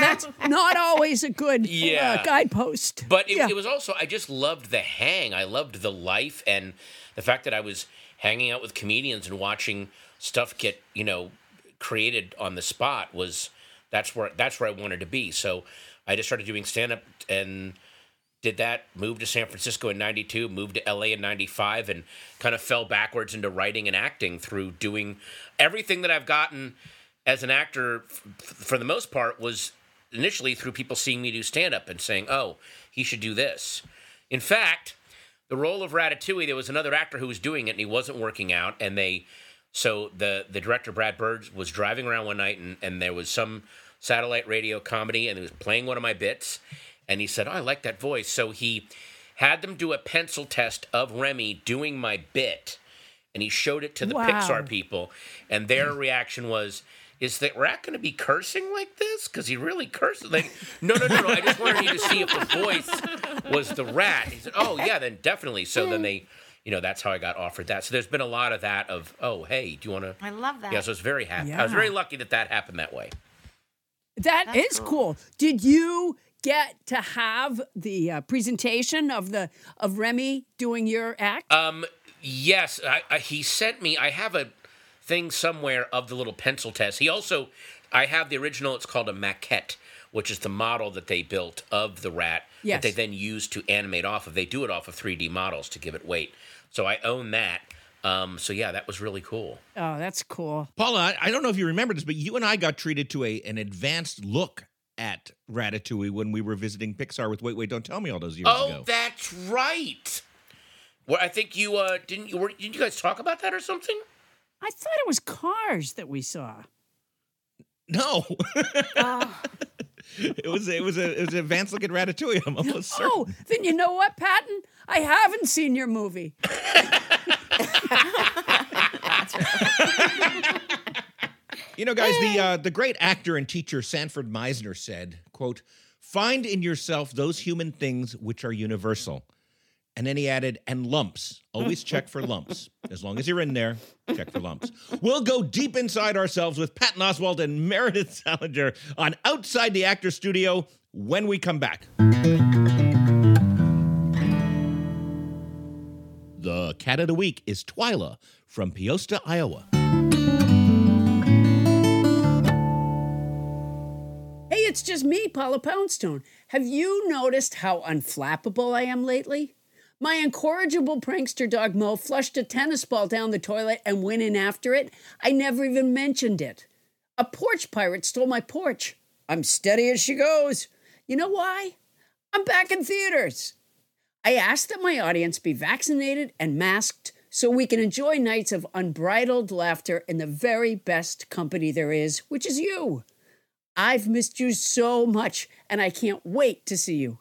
that's not always a good Yeah. uh, guidepost. But it, Yeah. it was also I just loved the hang. I loved the life and the fact that I was hanging out with comedians and watching stuff get you know created on the spot was that's where that's where I wanted to be. So I just started doing stand up and did that. Moved to San Francisco in '92. Moved to LA in '95 and kind of fell backwards into writing and acting through doing everything that I've gotten as an actor f- for the most part was initially through people seeing me do stand up and saying, "Oh, he should do this." In fact, the role of Ratatouille, there was another actor who was doing it and he wasn't working out, and they, so the the director Brad Bird was driving around one night and and there was some satellite radio comedy and he was playing one of my bits, and he said, "Oh, I like that voice," so he had them do a pencil test of Remy doing my bit, and he showed it to the Wow. Pixar people, and their reaction was. Is that rat going to be cursing like this? Because he really curses. Like, no, no, no, no. I just wanted you to see if the voice was the rat. He said, "Oh yeah, then definitely." So then they, you know, that's how I got offered that. So there's been a lot of that. Of oh, hey, do you want to? I love that. Yeah, so I was very happy. I was very lucky that that happened that way. That That's is cool. cool. Did you get to have the uh, presentation of the of Remy doing your act? Um, yes, I, I, he sent me. I have a thing somewhere of the little pencil test. He also, I have the original. It's called a maquette, which is the model that they built of the rat Yes. that they then use to animate off of. They do it off of 3D models to give it weight. So I own that. Um, so yeah, that was really cool. oh, that's cool. Paula, I- I don't know if you remember this, but you and I got treated to a an advanced look at Ratatouille when we were visiting Pixar with Wait Wait Don't Tell Me all those years Oh, ago. Oh, that's right. Well, I think you uh didn't you were, didn't you guys talk about that or something? I thought it was cars that we saw. no, Oh, it was it was a it was an advanced look at Ratatouille. I'm almost certain. Oh, then you know what, Patton? I haven't seen your movie. You know, guys, the uh, the great actor and teacher Sanford Meisner said, "quote Find in yourself those human things which are universal." And then he added, "And lumps. Always check for lumps. As long as you're in there, check for lumps." We'll go deep inside ourselves with Patton Oswalt and Meredith Salenger on Outside the Actor Studio when we come back. The cat of the week is Twyla from Peosta, Iowa. Hey, it's just me, Paula Poundstone. Have you noticed how unflappable I am lately? My incorrigible prankster dog Mo flushed a tennis ball down the toilet and went in after it. I never even mentioned it. A porch pirate stole my porch. I'm steady as she goes. You know why? I'm back in theaters. I ask that my audience be vaccinated and masked so we can enjoy nights of unbridled laughter in the very best company there is, which is you. I've missed you so much, and I can't wait to see you.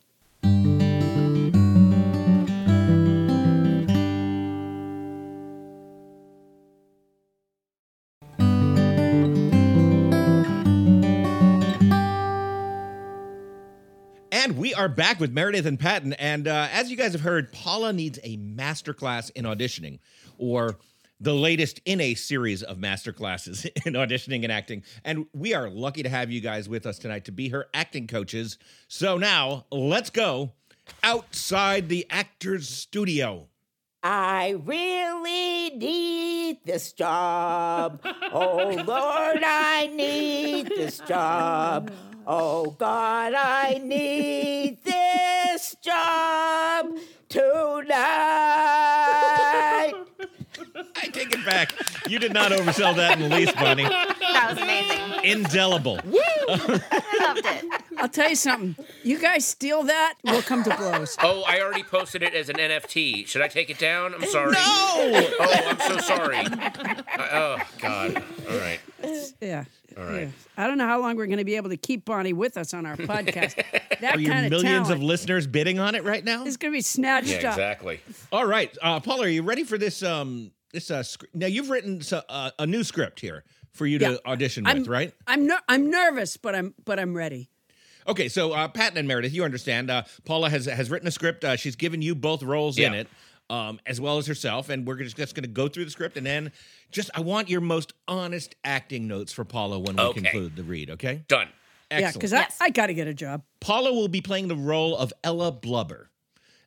Are back with Meredith and Patton. And uh, as you guys have heard, Paula needs a masterclass in auditioning or the latest in a series of masterclasses in auditioning and acting. And we are lucky to have you guys with us tonight to be her acting coaches. So now let's go outside the actor's studio. I really need this job. Oh Lord, I need this job. Oh God, I need this job tonight. I take it back. You did not oversell that in the least, Bonnie. That was amazing. Indelible. Woo! I loved it. I'll tell you something. You guys steal that, we'll come to blows. Oh, I already posted it as an NFT. Should I take it down? I'm sorry. No! Oh, I'm so sorry. I- oh, God. All right. Yeah. All right. yeah. I don't know how long we're going to be able to keep Bonnie with us on our podcast. That Are you kind of millions talent of listeners bidding on it right now? is going to be snatched Yeah, up. exactly. All right, uh, Paula, are you ready for this? Um, this uh, sc- now you've written so- uh, a new script here for you to audition I'm with, right? I'm ner- I'm nervous, but I'm but I'm ready. Okay, so uh, Patton and Meredith, you understand. Uh, Paula has has written a script. Uh, she's given you both roles in it, um, as well as herself, and we're just, just going to go through the script, and then just I want your most honest acting notes for Paula when we Okay. conclude the read. Okay, Done. Yeah, because Yes. I, I got to get a job. Paula will be playing the role of Ella Blubber.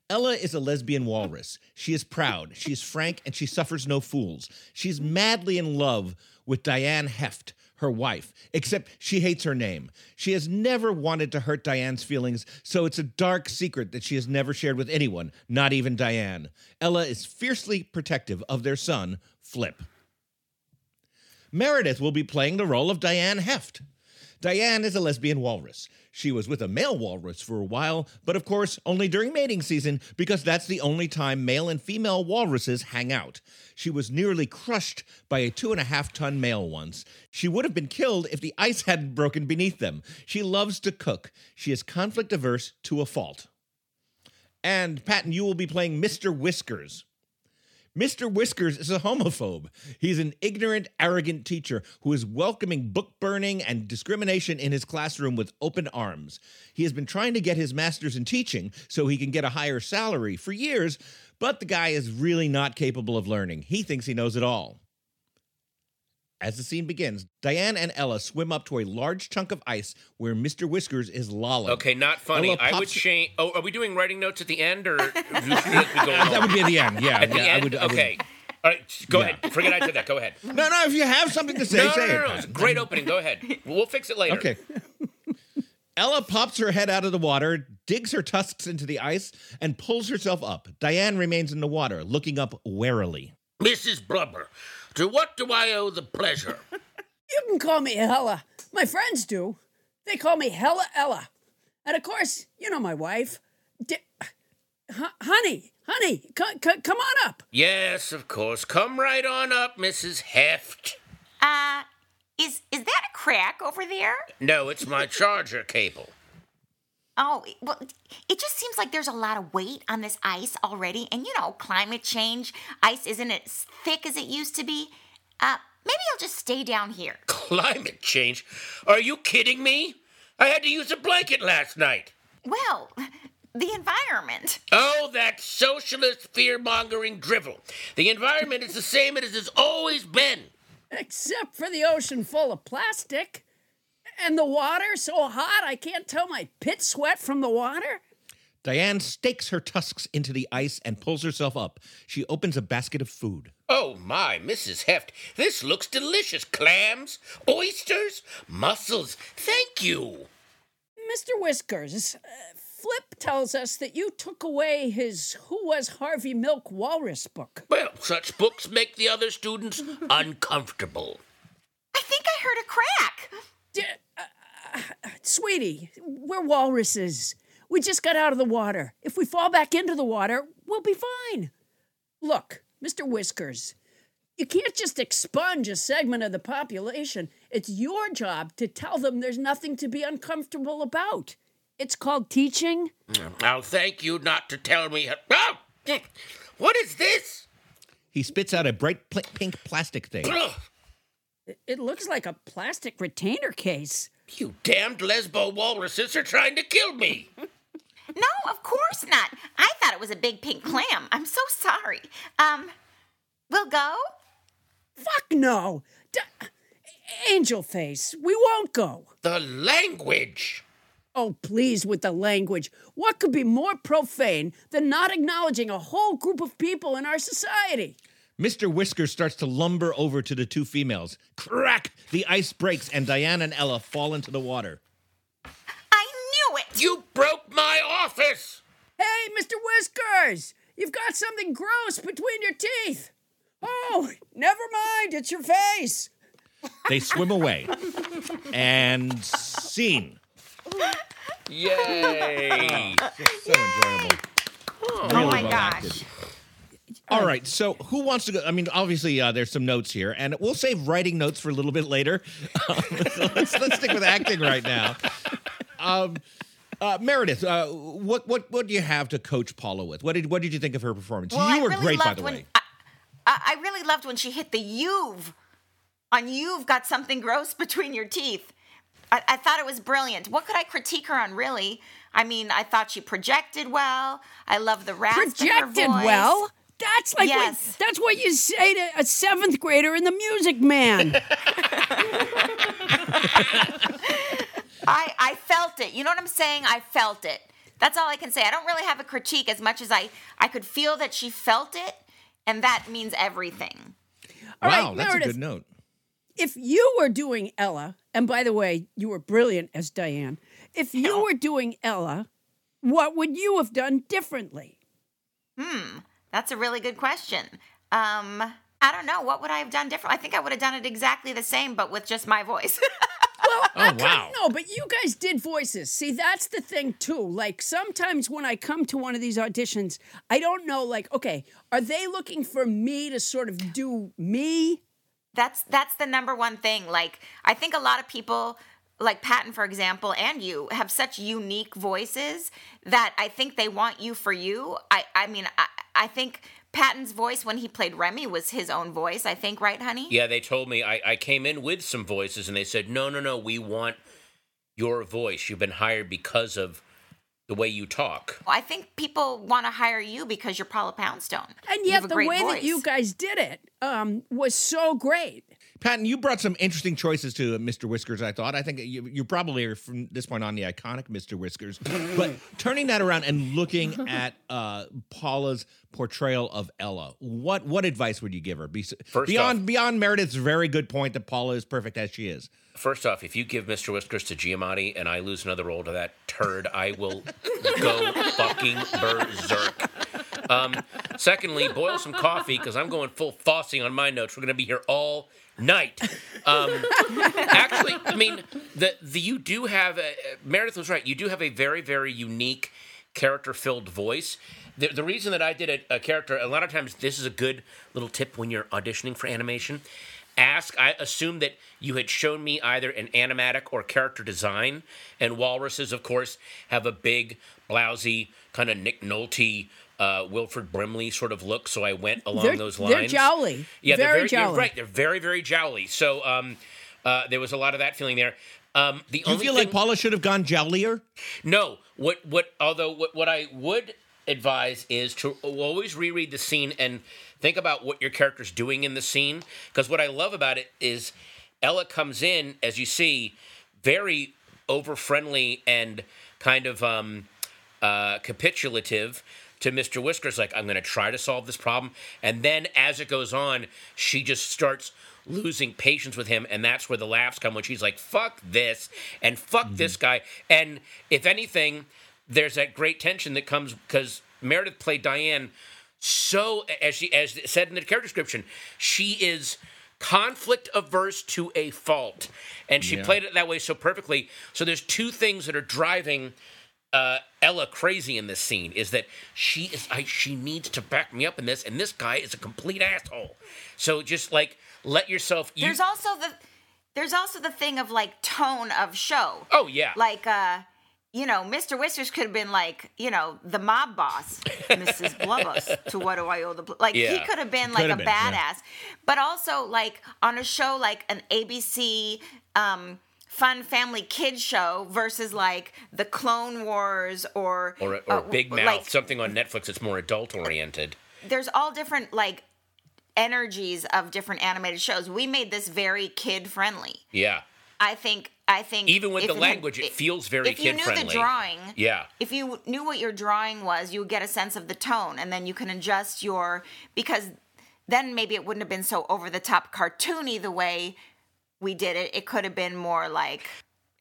Ella is a lesbian walrus. She is proud, she is frank, and she suffers no fools. She's madly in love with Diane Heft, her wife, except she hates her name. She has never wanted to hurt Diane's feelings, so it's a dark secret that she has never shared with anyone, not even Diane. Ella is fiercely protective of their son, Flip. Meredith will be playing the role of Diane Heft. Diane is a lesbian walrus. She was with a male walrus for a while, but of course, only during mating season because that's the only time male and female walruses hang out. She was nearly crushed by a two and a half ton male once. She would have been killed if the ice hadn't broken beneath them. She loves to cook. She is conflict averse to a fault. And Patton, you will be playing Mr. Whiskers. Mr. Whiskers is a homophobe. He's an ignorant, arrogant teacher who is welcoming book burning and discrimination in his classroom with open arms. He has been trying to get his master's in teaching so he can get a higher salary for years, but the guy is really not capable of learning. He thinks he knows it all. As the scene begins, Diane and Ella swim up to a large chunk of ice where Mr. Whiskers is lolling. Okay, not funny. Ella I would pops- change. Oh, are we doing writing notes at the end, or do you think we go That would be at the end. Yeah, at the end? I would, I would- okay. All right, go Yeah. ahead. Forget I said that. Go ahead. No, no. If you have something to say, no, no, say no, it. no, Pat. It's a great opening. Go ahead. We'll fix it later. Okay. Ella pops her head out of the water, digs her tusks into the ice, and pulls herself up. Diane remains in the water, looking up warily. Mrs. Blubber, to what do I owe the pleasure? You can call me Hella. My friends do. They call me Hella Ella. And of course, you know my wife. D- H- honey, honey, c- c- come on up. yes, of course. Come right on up, Mrs. Heft. Uh, is is that a crack over there? No, it's my charger cable. Oh, well, it just seems like there's a lot of weight on this ice already, and you know, climate change, ice isn't as thick as it used to be. Uh, maybe I'll just stay down here. Climate change? Are you kidding me? I had to use a blanket last night. Well, the environment. Oh, that socialist fear mongering drivel. The environment is the same as it's always been. Except for the ocean full of plastic. And the water so hot I can't tell my pit sweat from the water. Diane stakes her tusks into the ice and pulls herself up. She opens a basket of food. Oh my, Mrs. Heft, this looks delicious. Clams, oysters, mussels. Thank you. Mr. Whiskers, uh, Flip tells us that you took away his Who Was Harvey Milk Walrus book. Well, such books make the other students uncomfortable. I think I heard a crack. D- uh, uh, sweetie, we're walruses. We just got out of the water. If we fall back into the water, we'll be fine. Look, Mr. Whiskers, you can't just expunge a segment of the population. It's your job to tell them there's nothing to be uncomfortable about. It's called teaching. I'll thank you not to tell me. Oh! What is this? He spits out a bright pl- pink plastic thing. Ugh, It- It looks like a plastic retainer case. you damned lesbo walruses are trying to kill me. No, of course not. I thought it was a big pink clam. I'm so sorry. Um, we'll go? Fuck no. D- Angel face, we won't go. The language. Oh, please with the language. What could be more profane than not acknowledging a whole group of people in our society? Mr. Whiskers starts to lumber over to the two females. Crack! The ice breaks, and Diane and Ella fall into the water. I knew it. You broke my office. Hey, Mr. Whiskers, you've got something gross between your teeth. Oh, never mind, it's your face. They swim away. and scene. Yay. So enjoyable. oh Really my well gosh. acted. All right, so who wants to go? I mean, obviously, uh, there's some notes here, and we'll save writing notes for a little bit later. Um, so let's let's stick with acting right now. Um, uh, Meredith, uh, what what what do you have to coach Paula with? What did what did you think of her performance? Well, you I were really great, by the when, way. I, I I really loved when she hit the you've on you've got something gross between your teeth. I, I thought it was brilliant. What could I critique her on, really? I mean, I thought she projected well. I love the rasp in her Projected voice. well? That's like Yes. what, that's what you say to a seventh grader in the Music Man. I, I felt it. You know what I'm saying? I felt it. That's all I can say. I don't really have a critique as much as I, I could feel that she felt it, and that means everything. All right, wow, that's Meredith. a good note. if you were doing Ella, and by the way, you were brilliant as Diane. If you were doing Ella, what would you have done differently? Hmm. That's a really good question. Um, I don't know. What would I have done different? I think I would have done it exactly the same, but with just my voice. Well, Oh, couldn't- wow. No, but you guys did voices. See, that's the thing too. Like sometimes when I come to one of these auditions, I don't know. Like, okay, are they looking for me to sort of do me? that's that's the number one thing. Like I think a lot of people like Patton, for example, and you have such unique voices that I think they want you for you. I I mean I I think Patton's voice when he played Remy was his own voice. I think, right, honey? Yeah, they told me I, I came in with some voices and they said, no, no, no, we want your voice. You've been hired because of the way you talk. I think people want to hire you because you're Paula Poundstone. And You yet the great way that you guys did it um, was so great. Patton, you brought some interesting choices to Mr. Whiskers, I thought. I think you, you probably are from this point on the iconic Mr. Whiskers. but turning that around and looking at uh, Paula's portrayal of Ella, what what advice would you give her? Be, First beyond off- beyond Meredith's very good point that Paula is perfect as she is. First off, if you give Mr. Whiskers to Giamatti and I lose another role to that turd, I will go fucking berserk. Um, secondly, boil some coffee because I'm going full Fosse on my notes. We're going to be here all night. Um, actually, I mean, the, the you do have a, Meredith was right. You do have a very very unique character-filled voice. The, the reason that I did a, a character, a lot of times, this is a good little tip when you're auditioning for animation. Ask. I assume that you had shown me either an animatic or character design, and walruses, of course, have a big, blousy kind of Nick Nolte. Uh, Wilford Brimley sort of look, so I went along They're- those they're lines. jowly. Yeah, they're Very very you're jowly. right. They're very, very jowly. So um, uh, there was a lot of that feeling there. Um, the Do you only feel thing, like Paula should have gone jowlier? no, what what although what, what I would advise is to always reread the scene and think about what your character's doing in the scene because what I love about it is Ella comes in as you see very over friendly and kind of um uh capitulative to Mr. Whiskers like I'm going to try to solve this problem. And then as it goes on she just starts losing patience with him and that's where the laughs come when she's like fuck this and fuck mm-hmm. this guy. And if anything there's that great tension that comes because Meredith played Diane so as she as said in the character description she is conflict averse to a fault. And she played it that way so perfectly. So there's two things that are driving uh, Ella crazy in this scene is that she is I, she needs to back me up in this and this guy is a complete asshole so just like let yourself you, There's also the there's also the thing of like tone of show. oh yeah Like uh you know, Mr. Whiskers could have been like, you know, the mob boss, Mrs. Blubbus, to what do I owe the bl-? like he could have been like a been, badass. yeah. But also like on a show like an ABC um fun family kids show versus like the Clone Wars or Or, or uh, Big Mouth, like, something on Netflix that's more adult oriented. there's all different like energies of different animated shows. We made this very kid friendly. Yeah. I think. I think Even with the had- language, it feels very If you kid knew friendly. the drawing, Yeah. if you knew what your drawing was, you would get a sense of the tone, and then you can adjust your because then maybe it wouldn't have been so over the top cartoony the way we did it. It could have been more like,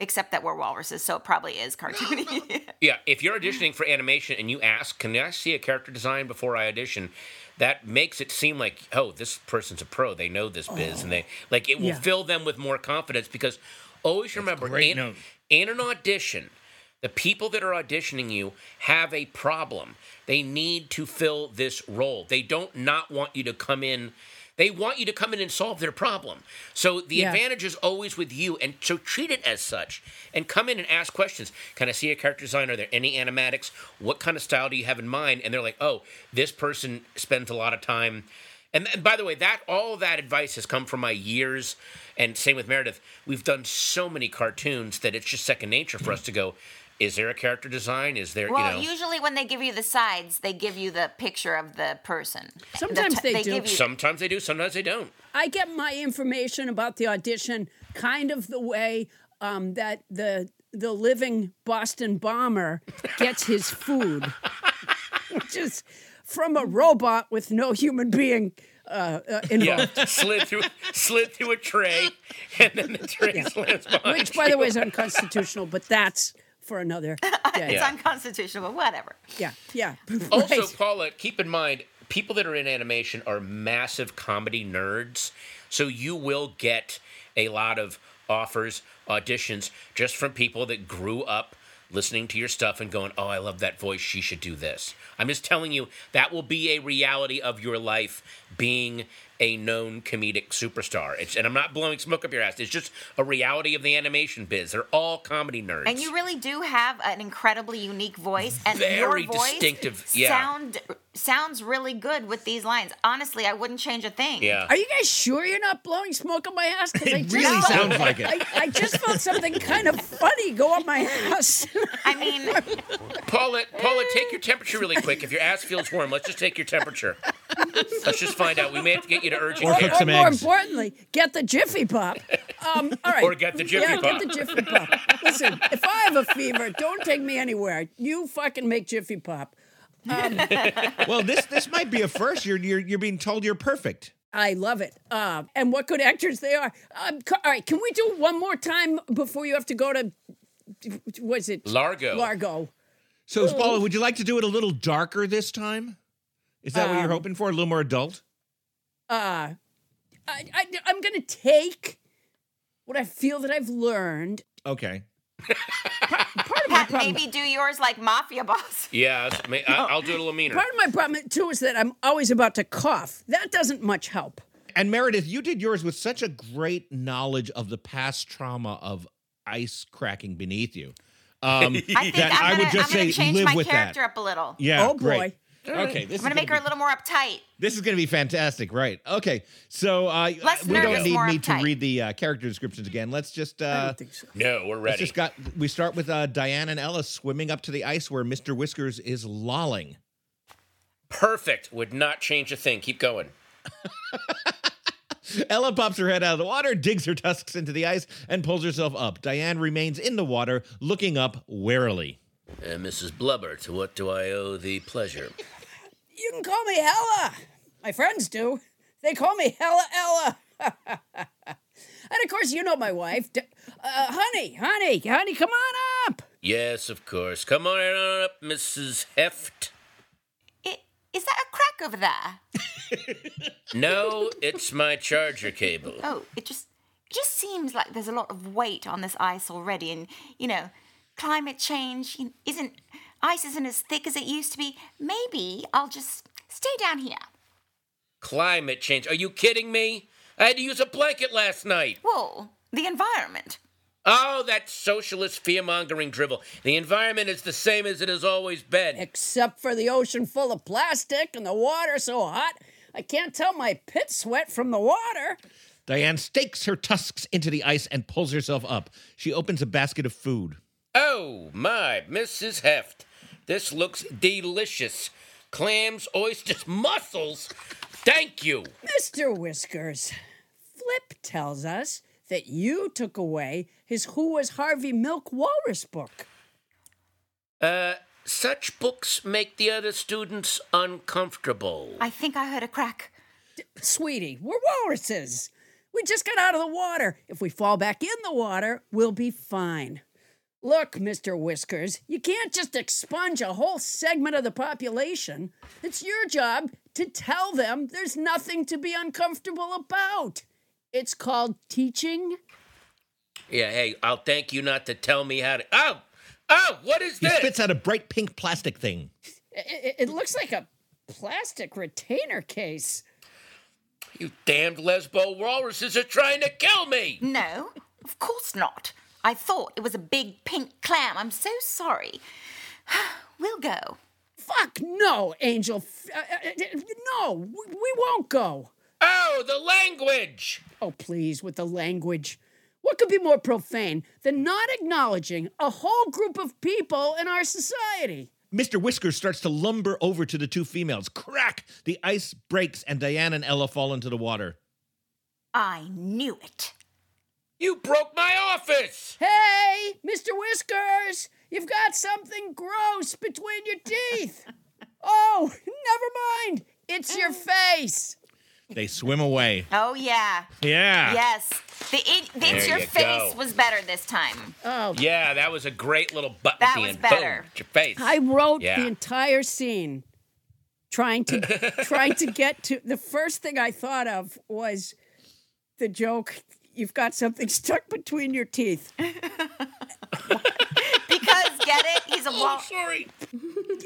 except that we're walruses, so it probably is cartoony. Yeah, if you're auditioning for animation and you ask, "Can I see a character design before I audition?" That makes it seem like, "Oh, this person's a pro. They know this biz, and they oh, like it will Yeah. fill them with more confidence." Because always remember, in, in an audition, the people that are auditioning you have a problem. They need to fill this role. They don't not want you to come in. They want you to come in and solve their problem. So the Yeah. advantage is always with you, and so treat it as such. And come in and ask questions. Can I see a character design? Are there any animatics? What kind of style do you have in mind? And they're like, oh, this person spends a lot of time. And, and by the way, that all that advice has come from my years, and same with Meredith. We've done so many cartoons that it's just second nature for us to go. Is there a character design? Is there, well, you know? usually when they give you the sides, they give you the picture of the person. The Sometimes t- they do. Give you, Sometimes they do, sometimes they don't. I get my information about the audition kind of the way um, that the the living Boston bomber gets his food, which is from a robot with no human being uh, uh, Yeah, slid through, slid through a tray, and then the tray slams behind Which, by the way, is unconstitutional, but that's for another day. it's Yeah. unconstitutional, but whatever. Yeah, yeah. Also, Right. Paula, keep in mind, people that are in animation are massive comedy nerds. So you will get a lot of offers, auditions, just from people that grew up listening to your stuff and going, oh, I love that voice. She should do this. I'm just telling you, that will be a reality of your life being a known comedic superstar. It's, and I'm not blowing smoke up your ass. It's just a reality of the animation biz. They're all comedy nerds. And you really do have an incredibly unique voice, and Very your voice distinctive, yeah. sound sounds really good with these lines. Honestly, I wouldn't change a thing. yeah. Are you guys sure you're not blowing smoke up my ass? 'Cause I It just really felt- sounds like it. I, I just felt something kind of funny go up my ass. I mean, Paula, Paula, take your temperature really quick. If your ass feels warm, let's just take your temperature. Let's just find out. We may have to get you to urgent Or care. cook some or more eggs. importantly, get the Jiffy Pop. Um, all right. Or get the Jiffy yeah, Pop. get the Jiffy Pop. Listen, if I have a fever, don't take me anywhere. You fucking make Jiffy Pop. Well, this this might be a first. You're you're you're being told you're perfect. I love it. Uh, and what good actors they are. Um, co- all right, can we do one more time before you have to go to, was it? Largo. Largo. So, Paula, would you like to do it a little darker this time? Is that what you're Um, hoping for? A little more adult? Uh, I, I, I'm going to take what I feel that I've learned. Okay. Part of my problem, maybe do yours like Mafia Boss. Yeah, that's- may- I, I'll do it a little meaner. part of my problem too is that I'm always about to cough. That doesn't much help. And Meredith, you did yours with such a great knowledge of the past trauma of ice cracking beneath you. Um, I think that I'm gonna, would just I'm say change live my with character that. up a little. Yeah. Oh, boy. great. Okay, this I'm gonna is make her a little more uptight. This is going to be fantastic, right? Okay, so uh, Less we don't need more me to read the uh, character descriptions again. Let's just I uh, don't think so. No, we're ready. just got. We start with uh, Diane and Ella swimming up to the ice where Mister Whiskers is lolling. Perfect. Would not change a thing. Keep going. Ella pops her head out of the water, digs her tusks into the ice, and pulls herself up. Diane remains in the water, looking up warily. Uh, Mrs. Blubber, to what do I owe the pleasure? You can call me Hella. My friends do. They call me Hella Ella. and of course, you know my wife. Uh, honey, honey, honey, come on up. Yes, of course. Come on on up, Mrs. Heft. I- Is that a crack over there? No, it's my charger cable. Oh, it just it just seems like there's a lot of weight on this ice already, and you know, climate change isn't ice isn't as thick as it used to be. Maybe I'll just stay down here. Climate change. Are you kidding me? I had to use a blanket last night. Whoa, the environment. Oh, that socialist fear mongering drivel. The environment is the same as it has always been. Except for the ocean full of plastic and the water so hot, I can't tell my pit sweat from the water. Diane stakes her tusks into the ice and pulls herself up. She opens a basket of food. Oh, my, Mrs. Heft. This looks delicious. Clams, oysters, mussels. Thank you. Mr. Whiskers, Flip tells us that you took away his Who Was Harvey Milk Walrus book. Uh, such books make the other students uncomfortable. I think I heard a crack. Sweetie, we're walruses. We just got out of the water. If we fall back in the water, we'll be fine. Look, Mr. Whiskers, you can't just expunge a whole segment of the population. It's your job to tell them there's nothing to be uncomfortable about. It's called teaching. Yeah, hey, I'll thank you not to tell me how to. Oh! Oh, what is He this? spits out a bright pink plastic thing. It, it looks like a plastic retainer case. You damned lesbo walruses are trying to kill me! No, of course not. I thought it was a big pink clam. I'm so sorry. we'll go. Fuck no, Angel. F- uh, uh, uh, no, we, we won't go. Oh, the language! Oh, please, with the language. What could be more profane than not acknowledging a whole group of people in our society? Mr. Whiskers starts to lumber over to the two females. Crack! The ice breaks, and Diane and Ella fall into the water. I knew it. You broke my office! Hey, Mr. Whiskers, you've got something gross between your teeth. oh, never mind. It's your face. They swim away. Oh, yeah. Yeah. Yes. The it, There it's your you face go. was better this time. Oh, Yeah, that was a great little button That at the was end. better. Boom, your face. I wrote Yeah. the entire scene trying to trying to get to the first thing I thought of was the joke you've got something stuck between your teeth. Because, get it? He's a Oh, wall. sorry.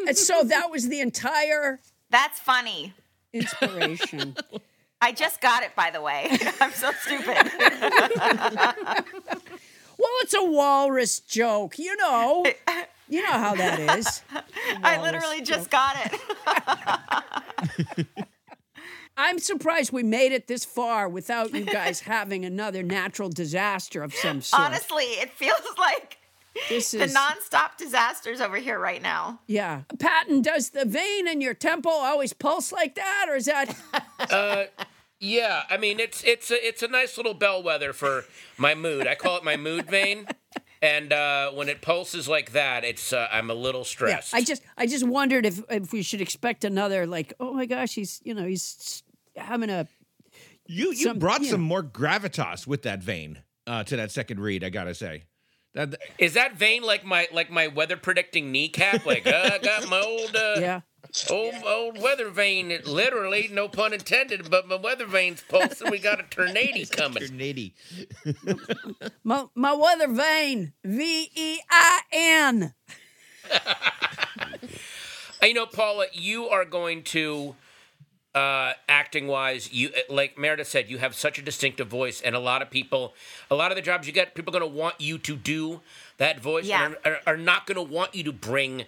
And so that was the entire That's funny. inspiration. I just got it, by the way. I'm so stupid. well, it's a walrus joke, you know. You know how that is. I literally just got it. I'm surprised we made it this far without you guys having another natural disaster of some sort. Honestly, it feels like this the is nonstop disasters over here right now. yeah. Patton, does the vein in your temple always pulse like that, or is that? Uh, yeah, I mean it's it's a, it's a nice little bellwether for my mood. I call it my mood vein, and uh, when it pulses like that, it's uh, I'm a little Yeah, stressed. I just I just wondered if if we should expect another like oh my gosh he's you know he's having a You you Some- brought you some know. more gravitas with that vein uh, to that second read. I gotta say. is that vein like my like my weather predicting kneecap? Like uh, I got my old uh, yeah old old weather vein. It literally, no pun intended, but my weather veins pulsing. We got a tornado coming. Nady. my my weather vein V E I N You know, Paula, you are going to, uh, acting wise, you like Meredith said, you have such a distinctive voice, and a lot of people, a lot of the jobs you get, people are going to want you to do that voice, Yeah. and are, are not going to want you to bring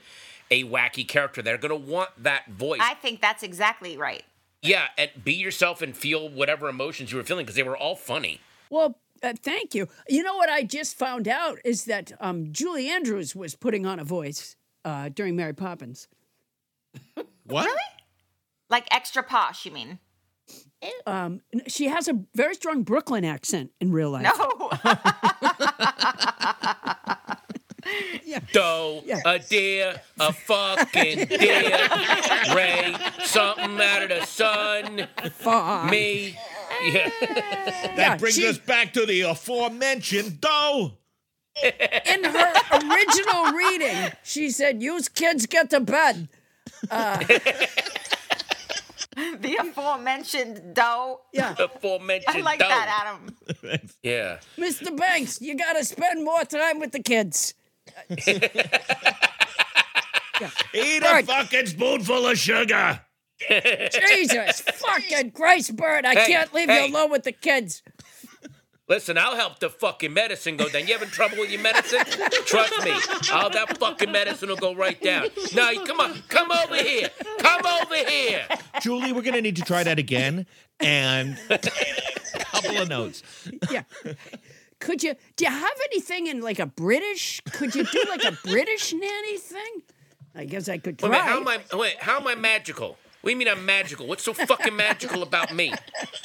a wacky character. They're going to want that voice. I think that's exactly right. yeah, and be yourself and feel whatever emotions you were feeling because they were all funny. Well, uh, thank you. You know what I just found out is that um, Julie Andrews was putting on a voice uh, during Mary Poppins. What? Like extra posh, you mean? Um, she has a very strong Brooklyn accent in real life. No. Doe, Yeah. a deer, a fucking deer, Ray, something out of the sun, Fuck. me. Yeah. That Yeah, brings she- us back to the aforementioned dough. In her original reading, she said, "Use kids get to bed." the aforementioned dough. Yeah, Aforementioned I like doe. that, Adam. Yeah. Mr. Banks, you got to spend more time with the kids. Eat Right. a fucking spoonful of sugar. Jesus fucking Christ, Bird, I Hey, can't leave hey. you alone with the kids. Listen, I'll help the fucking medicine go down. You having trouble with your medicine? Trust me, all that fucking medicine will go right down. Now, come on, come over here. Come over here. Julie, we're gonna need to try that again, and a couple of notes. Yeah. Could you do you have anything in like a British? Could you do like a British nanny thing? I guess I could Wait, a try. minute, how am I? Wait, how am I magical? What do you mean I'm magical? What's so fucking magical about me?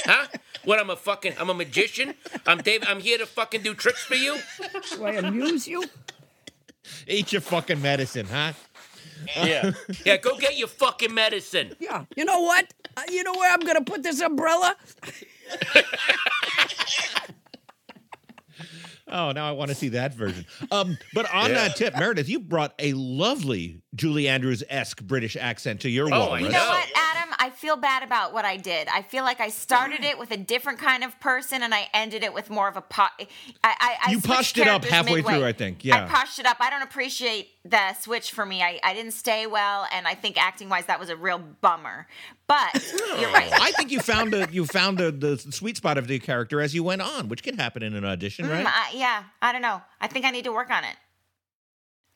Huh? What? I'm a fucking. I'm a magician. I'm Dave. I'm here to fucking do tricks for you. Do I amuse you? Eat your fucking medicine, huh? Yeah. Yeah. Go get your fucking medicine. Yeah. You know what? Uh, you know where I'm gonna put this umbrella? Oh, now I want to see that version. Um, but on Yeah. that tip, Meredith, you brought a lovely Julie Andrews esque British accent to your Oh, walrus. You know. what? I feel bad about what I did. I feel like I started it with a different kind of person, and I ended it with more of a pot. I, I, I You pushed it up halfway midway. through, I think. Yeah. I pushed it up. I don't appreciate the switch for me. I, I didn't stay well, and I think acting wise, that was a real bummer. But you're right. I think you found a, you found a, the sweet spot of the character as you went on, which can happen in an audition, Mm, right? I- yeah, I don't know. I think I need to work on it.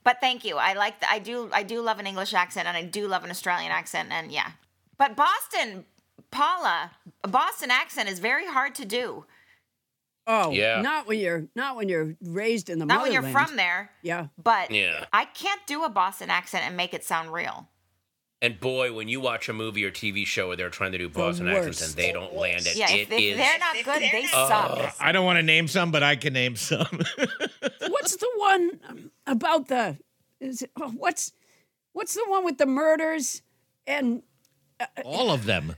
But thank you. I like. The, I do. I do love an English accent, and I do love an Australian accent, and yeah. But Boston, Paula, a Boston accent is very hard to do. Oh, Yeah. Not when you're not when you're raised in the Not when you're from there. Yeah. But Yeah. I can't do a Boston accent and make it sound real. And boy, when you watch a movie or TV show where they're trying to do Boston accents and they don't land it, Yeah, it if, if is- they're not good, they Oh. suck. I don't want to name some, but I can name some. What's the one um, about the? Is it, oh, what's what's the one with the murders and All of them.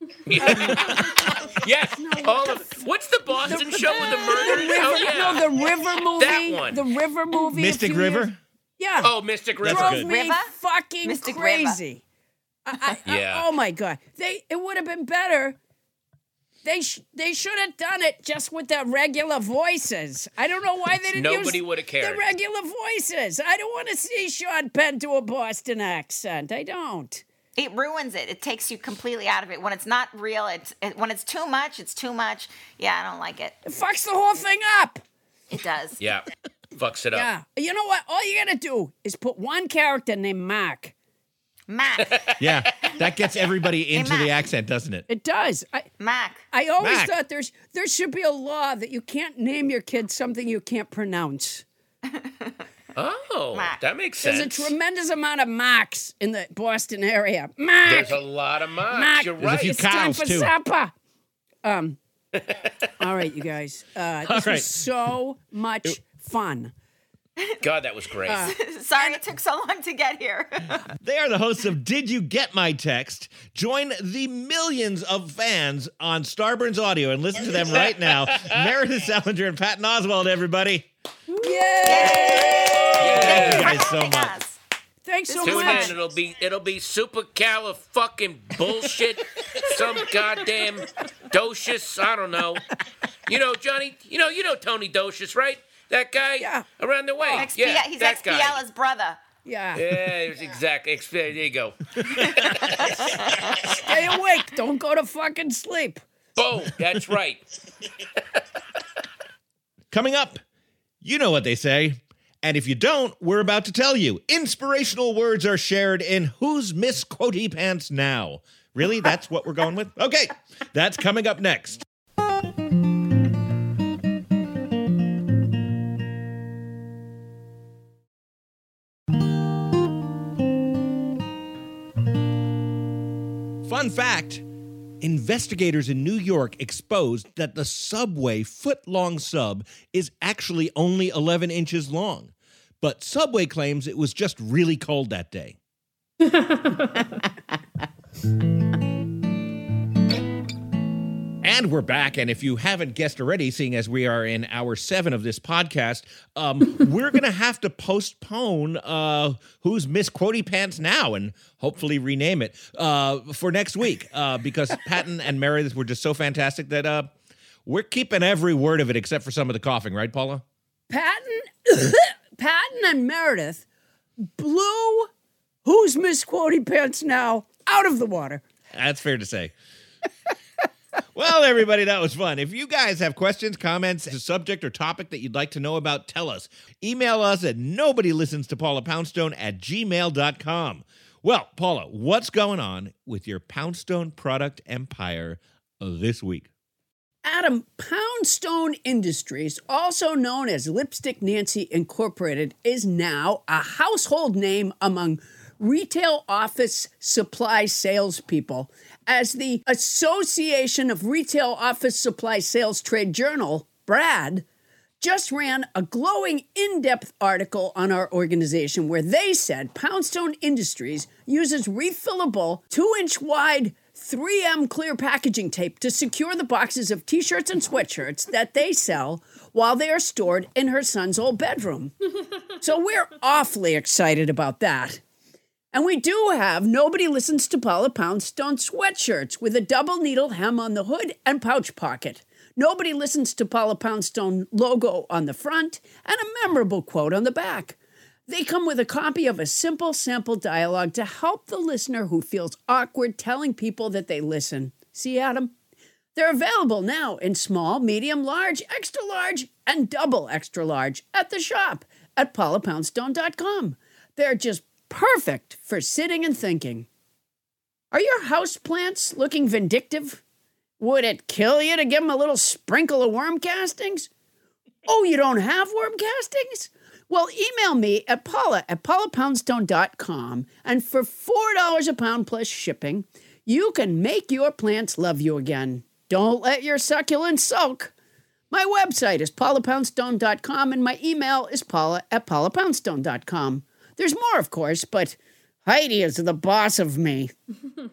yes. all of, what's the Boston show with the murder? river? Oh, yeah. No, the river movie. That one. The river movie. a Mystic River? years- Yeah. oh, Mystic River. drove good. me River? fucking Mystic crazy. I, I, I- Yeah. oh my god. They it would have been better. They sh- they should have done it just with the regular voices. I don't know why they didn't Nobody use would have cared. the regular voices. I don't want to see Sean Penn do a Boston accent. I don't. It ruins it. It takes you completely out of it. When it's not real, it's it, when it's too much. It's too much. Yeah, I don't like it. It fucks the whole thing up. It does. Yeah. Fucks it up. Yeah. You know what? All you gotta do is put one character named Mac. Mac, Yeah, that gets everybody into the accent, doesn't it? It does. I Mac. I always Mac. thought there's there should be a law that you can't name your kid something you can't pronounce. Oh, Mac. that makes sense. There's a tremendous amount of Macs in the Boston area. Mac, There's a lot of Macs. Mac. You're There's a right. few it's time for too. supper. Um. all right, you guys. Uh, this All right. was so much fun. God, that was great. Uh, Sorry it took so long to get here. They are the hosts of Did You Get My Text? Join the millions of fans on Starburns Audio and listen to them right now. Meredith Salenger and Patton Oswalt, everybody. Thank you guys so much. us. Thanks so Tune much. in. It'll be it'll be super cala fucking bullshit. Some goddamn docious. I don't know. You know Johnny. You know you know Tony Docious, right? That guy. Yeah. Around the way. Ex- yeah. he's that ex guy. Biela's brother. Yeah. Yeah, it's exactly. ex- There you go. Stay awake. Don't go to fucking sleep. Boom. That's right. Coming up, you know what they say. And if you don't, we're about to tell you. Inspirational words are shared in Who's Miss Quotey Pants Now? Really? That's what we're going with? Okay, that's coming up next. Fun fact investigators in New York exposed that the subway foot long sub is actually only 11 inches long. But Subway claims it was just really cold that day. And we're back. And if you haven't guessed already, seeing as we are in hour seven of this podcast, um, we're going to have to postpone uh, Who's Miss Quotey Pants Now and hopefully rename it uh, for next week uh, because Patton and Meredith were just so fantastic that uh, we're keeping every word of it except for some of the coughing, right, Paula? Patton, Patton and Meredith blew Who's Miss Quotey Pants Now out of the water. That's fair to say. Well, everybody, that was fun. If you guys have questions, comments, a subject or topic that you'd like to know about, tell us. Email us at nobody listens to Paula Poundstone at gmail.com. Well, Paula, what's going on with your Poundstone product empire this week? Adam, Poundstone Industries, also known as Lipstick Nancy Incorporated, is now a household name among retail office supply salespeople as the Association of Retail Office Supply Sales Trade Journal, BRAD, just ran a glowing, in depth article on our organization where they said Poundstone Industries uses refillable, two inch wide 3M clear packaging tape to secure the boxes of t shirts and sweatshirts that they sell while they are stored in her son's old bedroom. so we're awfully excited about that. And we do have Nobody Listens to Paula Poundstone sweatshirts with a double needle hem on the hood and pouch pocket. Nobody Listens to Paula Poundstone logo on the front and a memorable quote on the back. They come with a copy of a simple sample dialogue to help the listener who feels awkward telling people that they listen. See, Adam? They're available now in small, medium, large, extra large, and double extra large at the shop at paulapoundstone.com. They're just perfect for sitting and thinking. Are your house plants looking vindictive? Would it kill you to give them a little sprinkle of worm castings? Oh, you don't have worm castings? Well, email me at paula at paulapoundstone.com, and for $4 a pound plus shipping, you can make your plants love you again. Don't let your succulents sulk. My website is paulapoundstone.com, and my email is paula at paulapoundstone.com. There's more, of course, but Heidi is the boss of me.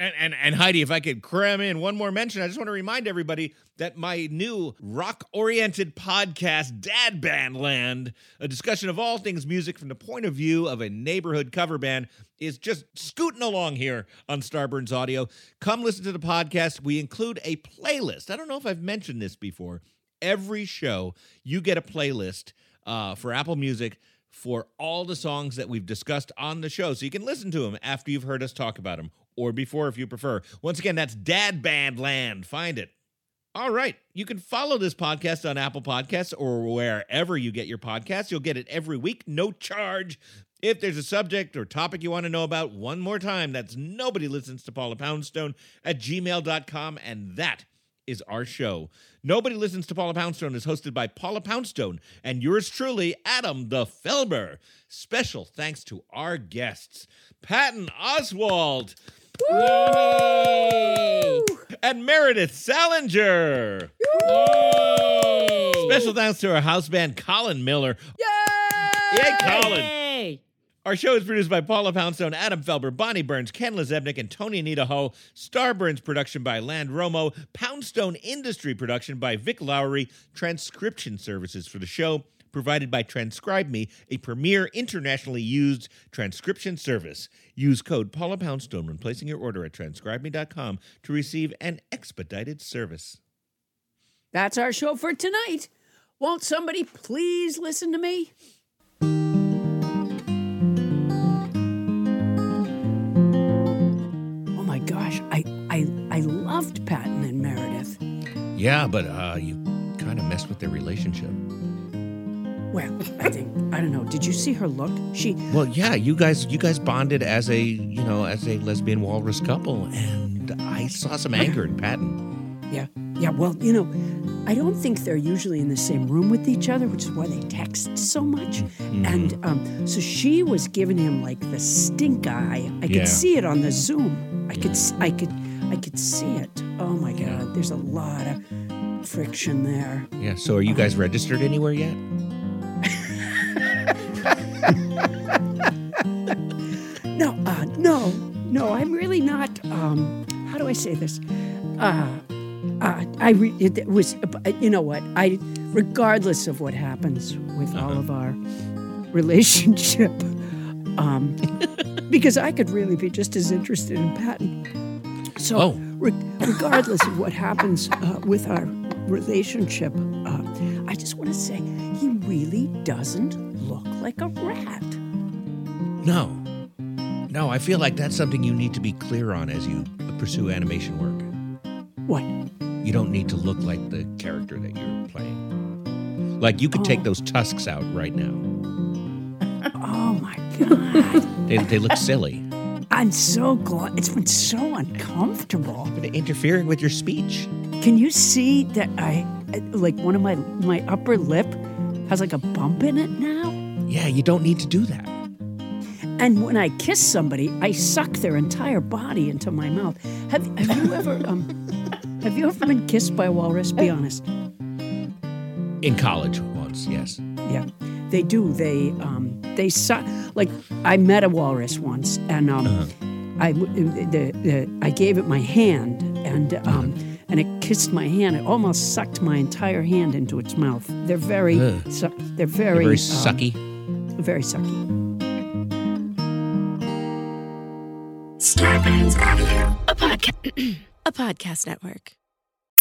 And, and and Heidi, if I could cram in one more mention, I just want to remind everybody that my new rock-oriented podcast, Dad Band Land, a discussion of all things music from the point of view of a neighborhood cover band, is just scooting along here on Starburns Audio. Come listen to the podcast. We include a playlist. I don't know if I've mentioned this before. Every show, you get a playlist uh, for Apple Music for all the songs that we've discussed on the show. So you can listen to them after you've heard us talk about them or before if you prefer. Once again, that's Dad Band Land. Find it. All right. You can follow this podcast on Apple Podcasts or wherever you get your podcasts. You'll get it every week, no charge. If there's a subject or topic you want to know about, one more time, that's nobody listens to Paula Poundstone at gmail.com. And that is our show. Nobody Listens to Paula Poundstone is hosted by Paula Poundstone and yours truly, Adam the Felber. Special thanks to our guests, Patton Oswalt. And Meredith Salenger. Special thanks to our house band, Colin Miller. Yay! Yay, Colin. Our show is produced by Paula Poundstone, Adam Felber, Bonnie Burns, Ken LaZebnik, and Tony Anita Ho. Starburns production by Land Romo. Poundstone Industry production by Vic Lowry. Transcription services for the show provided by Transcribe Me, a premier internationally used transcription service. Use code Paula Poundstone when placing your order at transcribeme.com to receive an expedited service. That's our show for tonight. Won't somebody please listen to me? Gosh, I I I loved Patton and Meredith. Yeah, but uh, you kind of messed with their relationship. Well, I think I don't know. Did you see her look? She Well, yeah, you guys you guys bonded as a, you know, as a lesbian walrus couple and I saw some anger in Patton. Yeah. Yeah, well, you know, I don't think they're usually in the same room with each other, which is why they text so much. And um, so she was giving him like the stink eye. I could Yeah. see it on the Zoom. I could, I could, I could see it. Oh my God, there's a lot of friction there. Yeah, so are you guys registered anywhere yet? No, uh, no, no, I'm really not. Um, how do I say this? Uh, uh, I re- it, was, uh, you know what? I, regardless of what happens with all of our relationship, um, because I could really be just as interested in Patton. So, Oh. re- regardless of what happens uh, with our relationship, uh, I just want to say he really doesn't look like a rat. No. No, I feel like that's something you need to be clear on as you pursue animation work. What? You don't need to look like the character that you're playing. Like you could take Oh. those tusks out right now. Oh my. They, they look silly. I'm so glad. It's been so uncomfortable. They're interfering with your speech. Can you see that I, like, one of my my upper lip has like a bump in it now? Yeah, you don't need to do that. And when I kiss somebody, I suck their entire body into my mouth. Have Have you ever um Have you ever been kissed by a walrus? Be honest. In college once, yes. Yeah, they do. They um they suck. Like I met a walrus once, and um I w- the, the I gave it my hand, and um and it kissed my hand. It almost sucked my entire hand into its mouth. They're very su- they're They're very very um, sucky. very sucky. Starburns Audio, a, podca- a podcast network.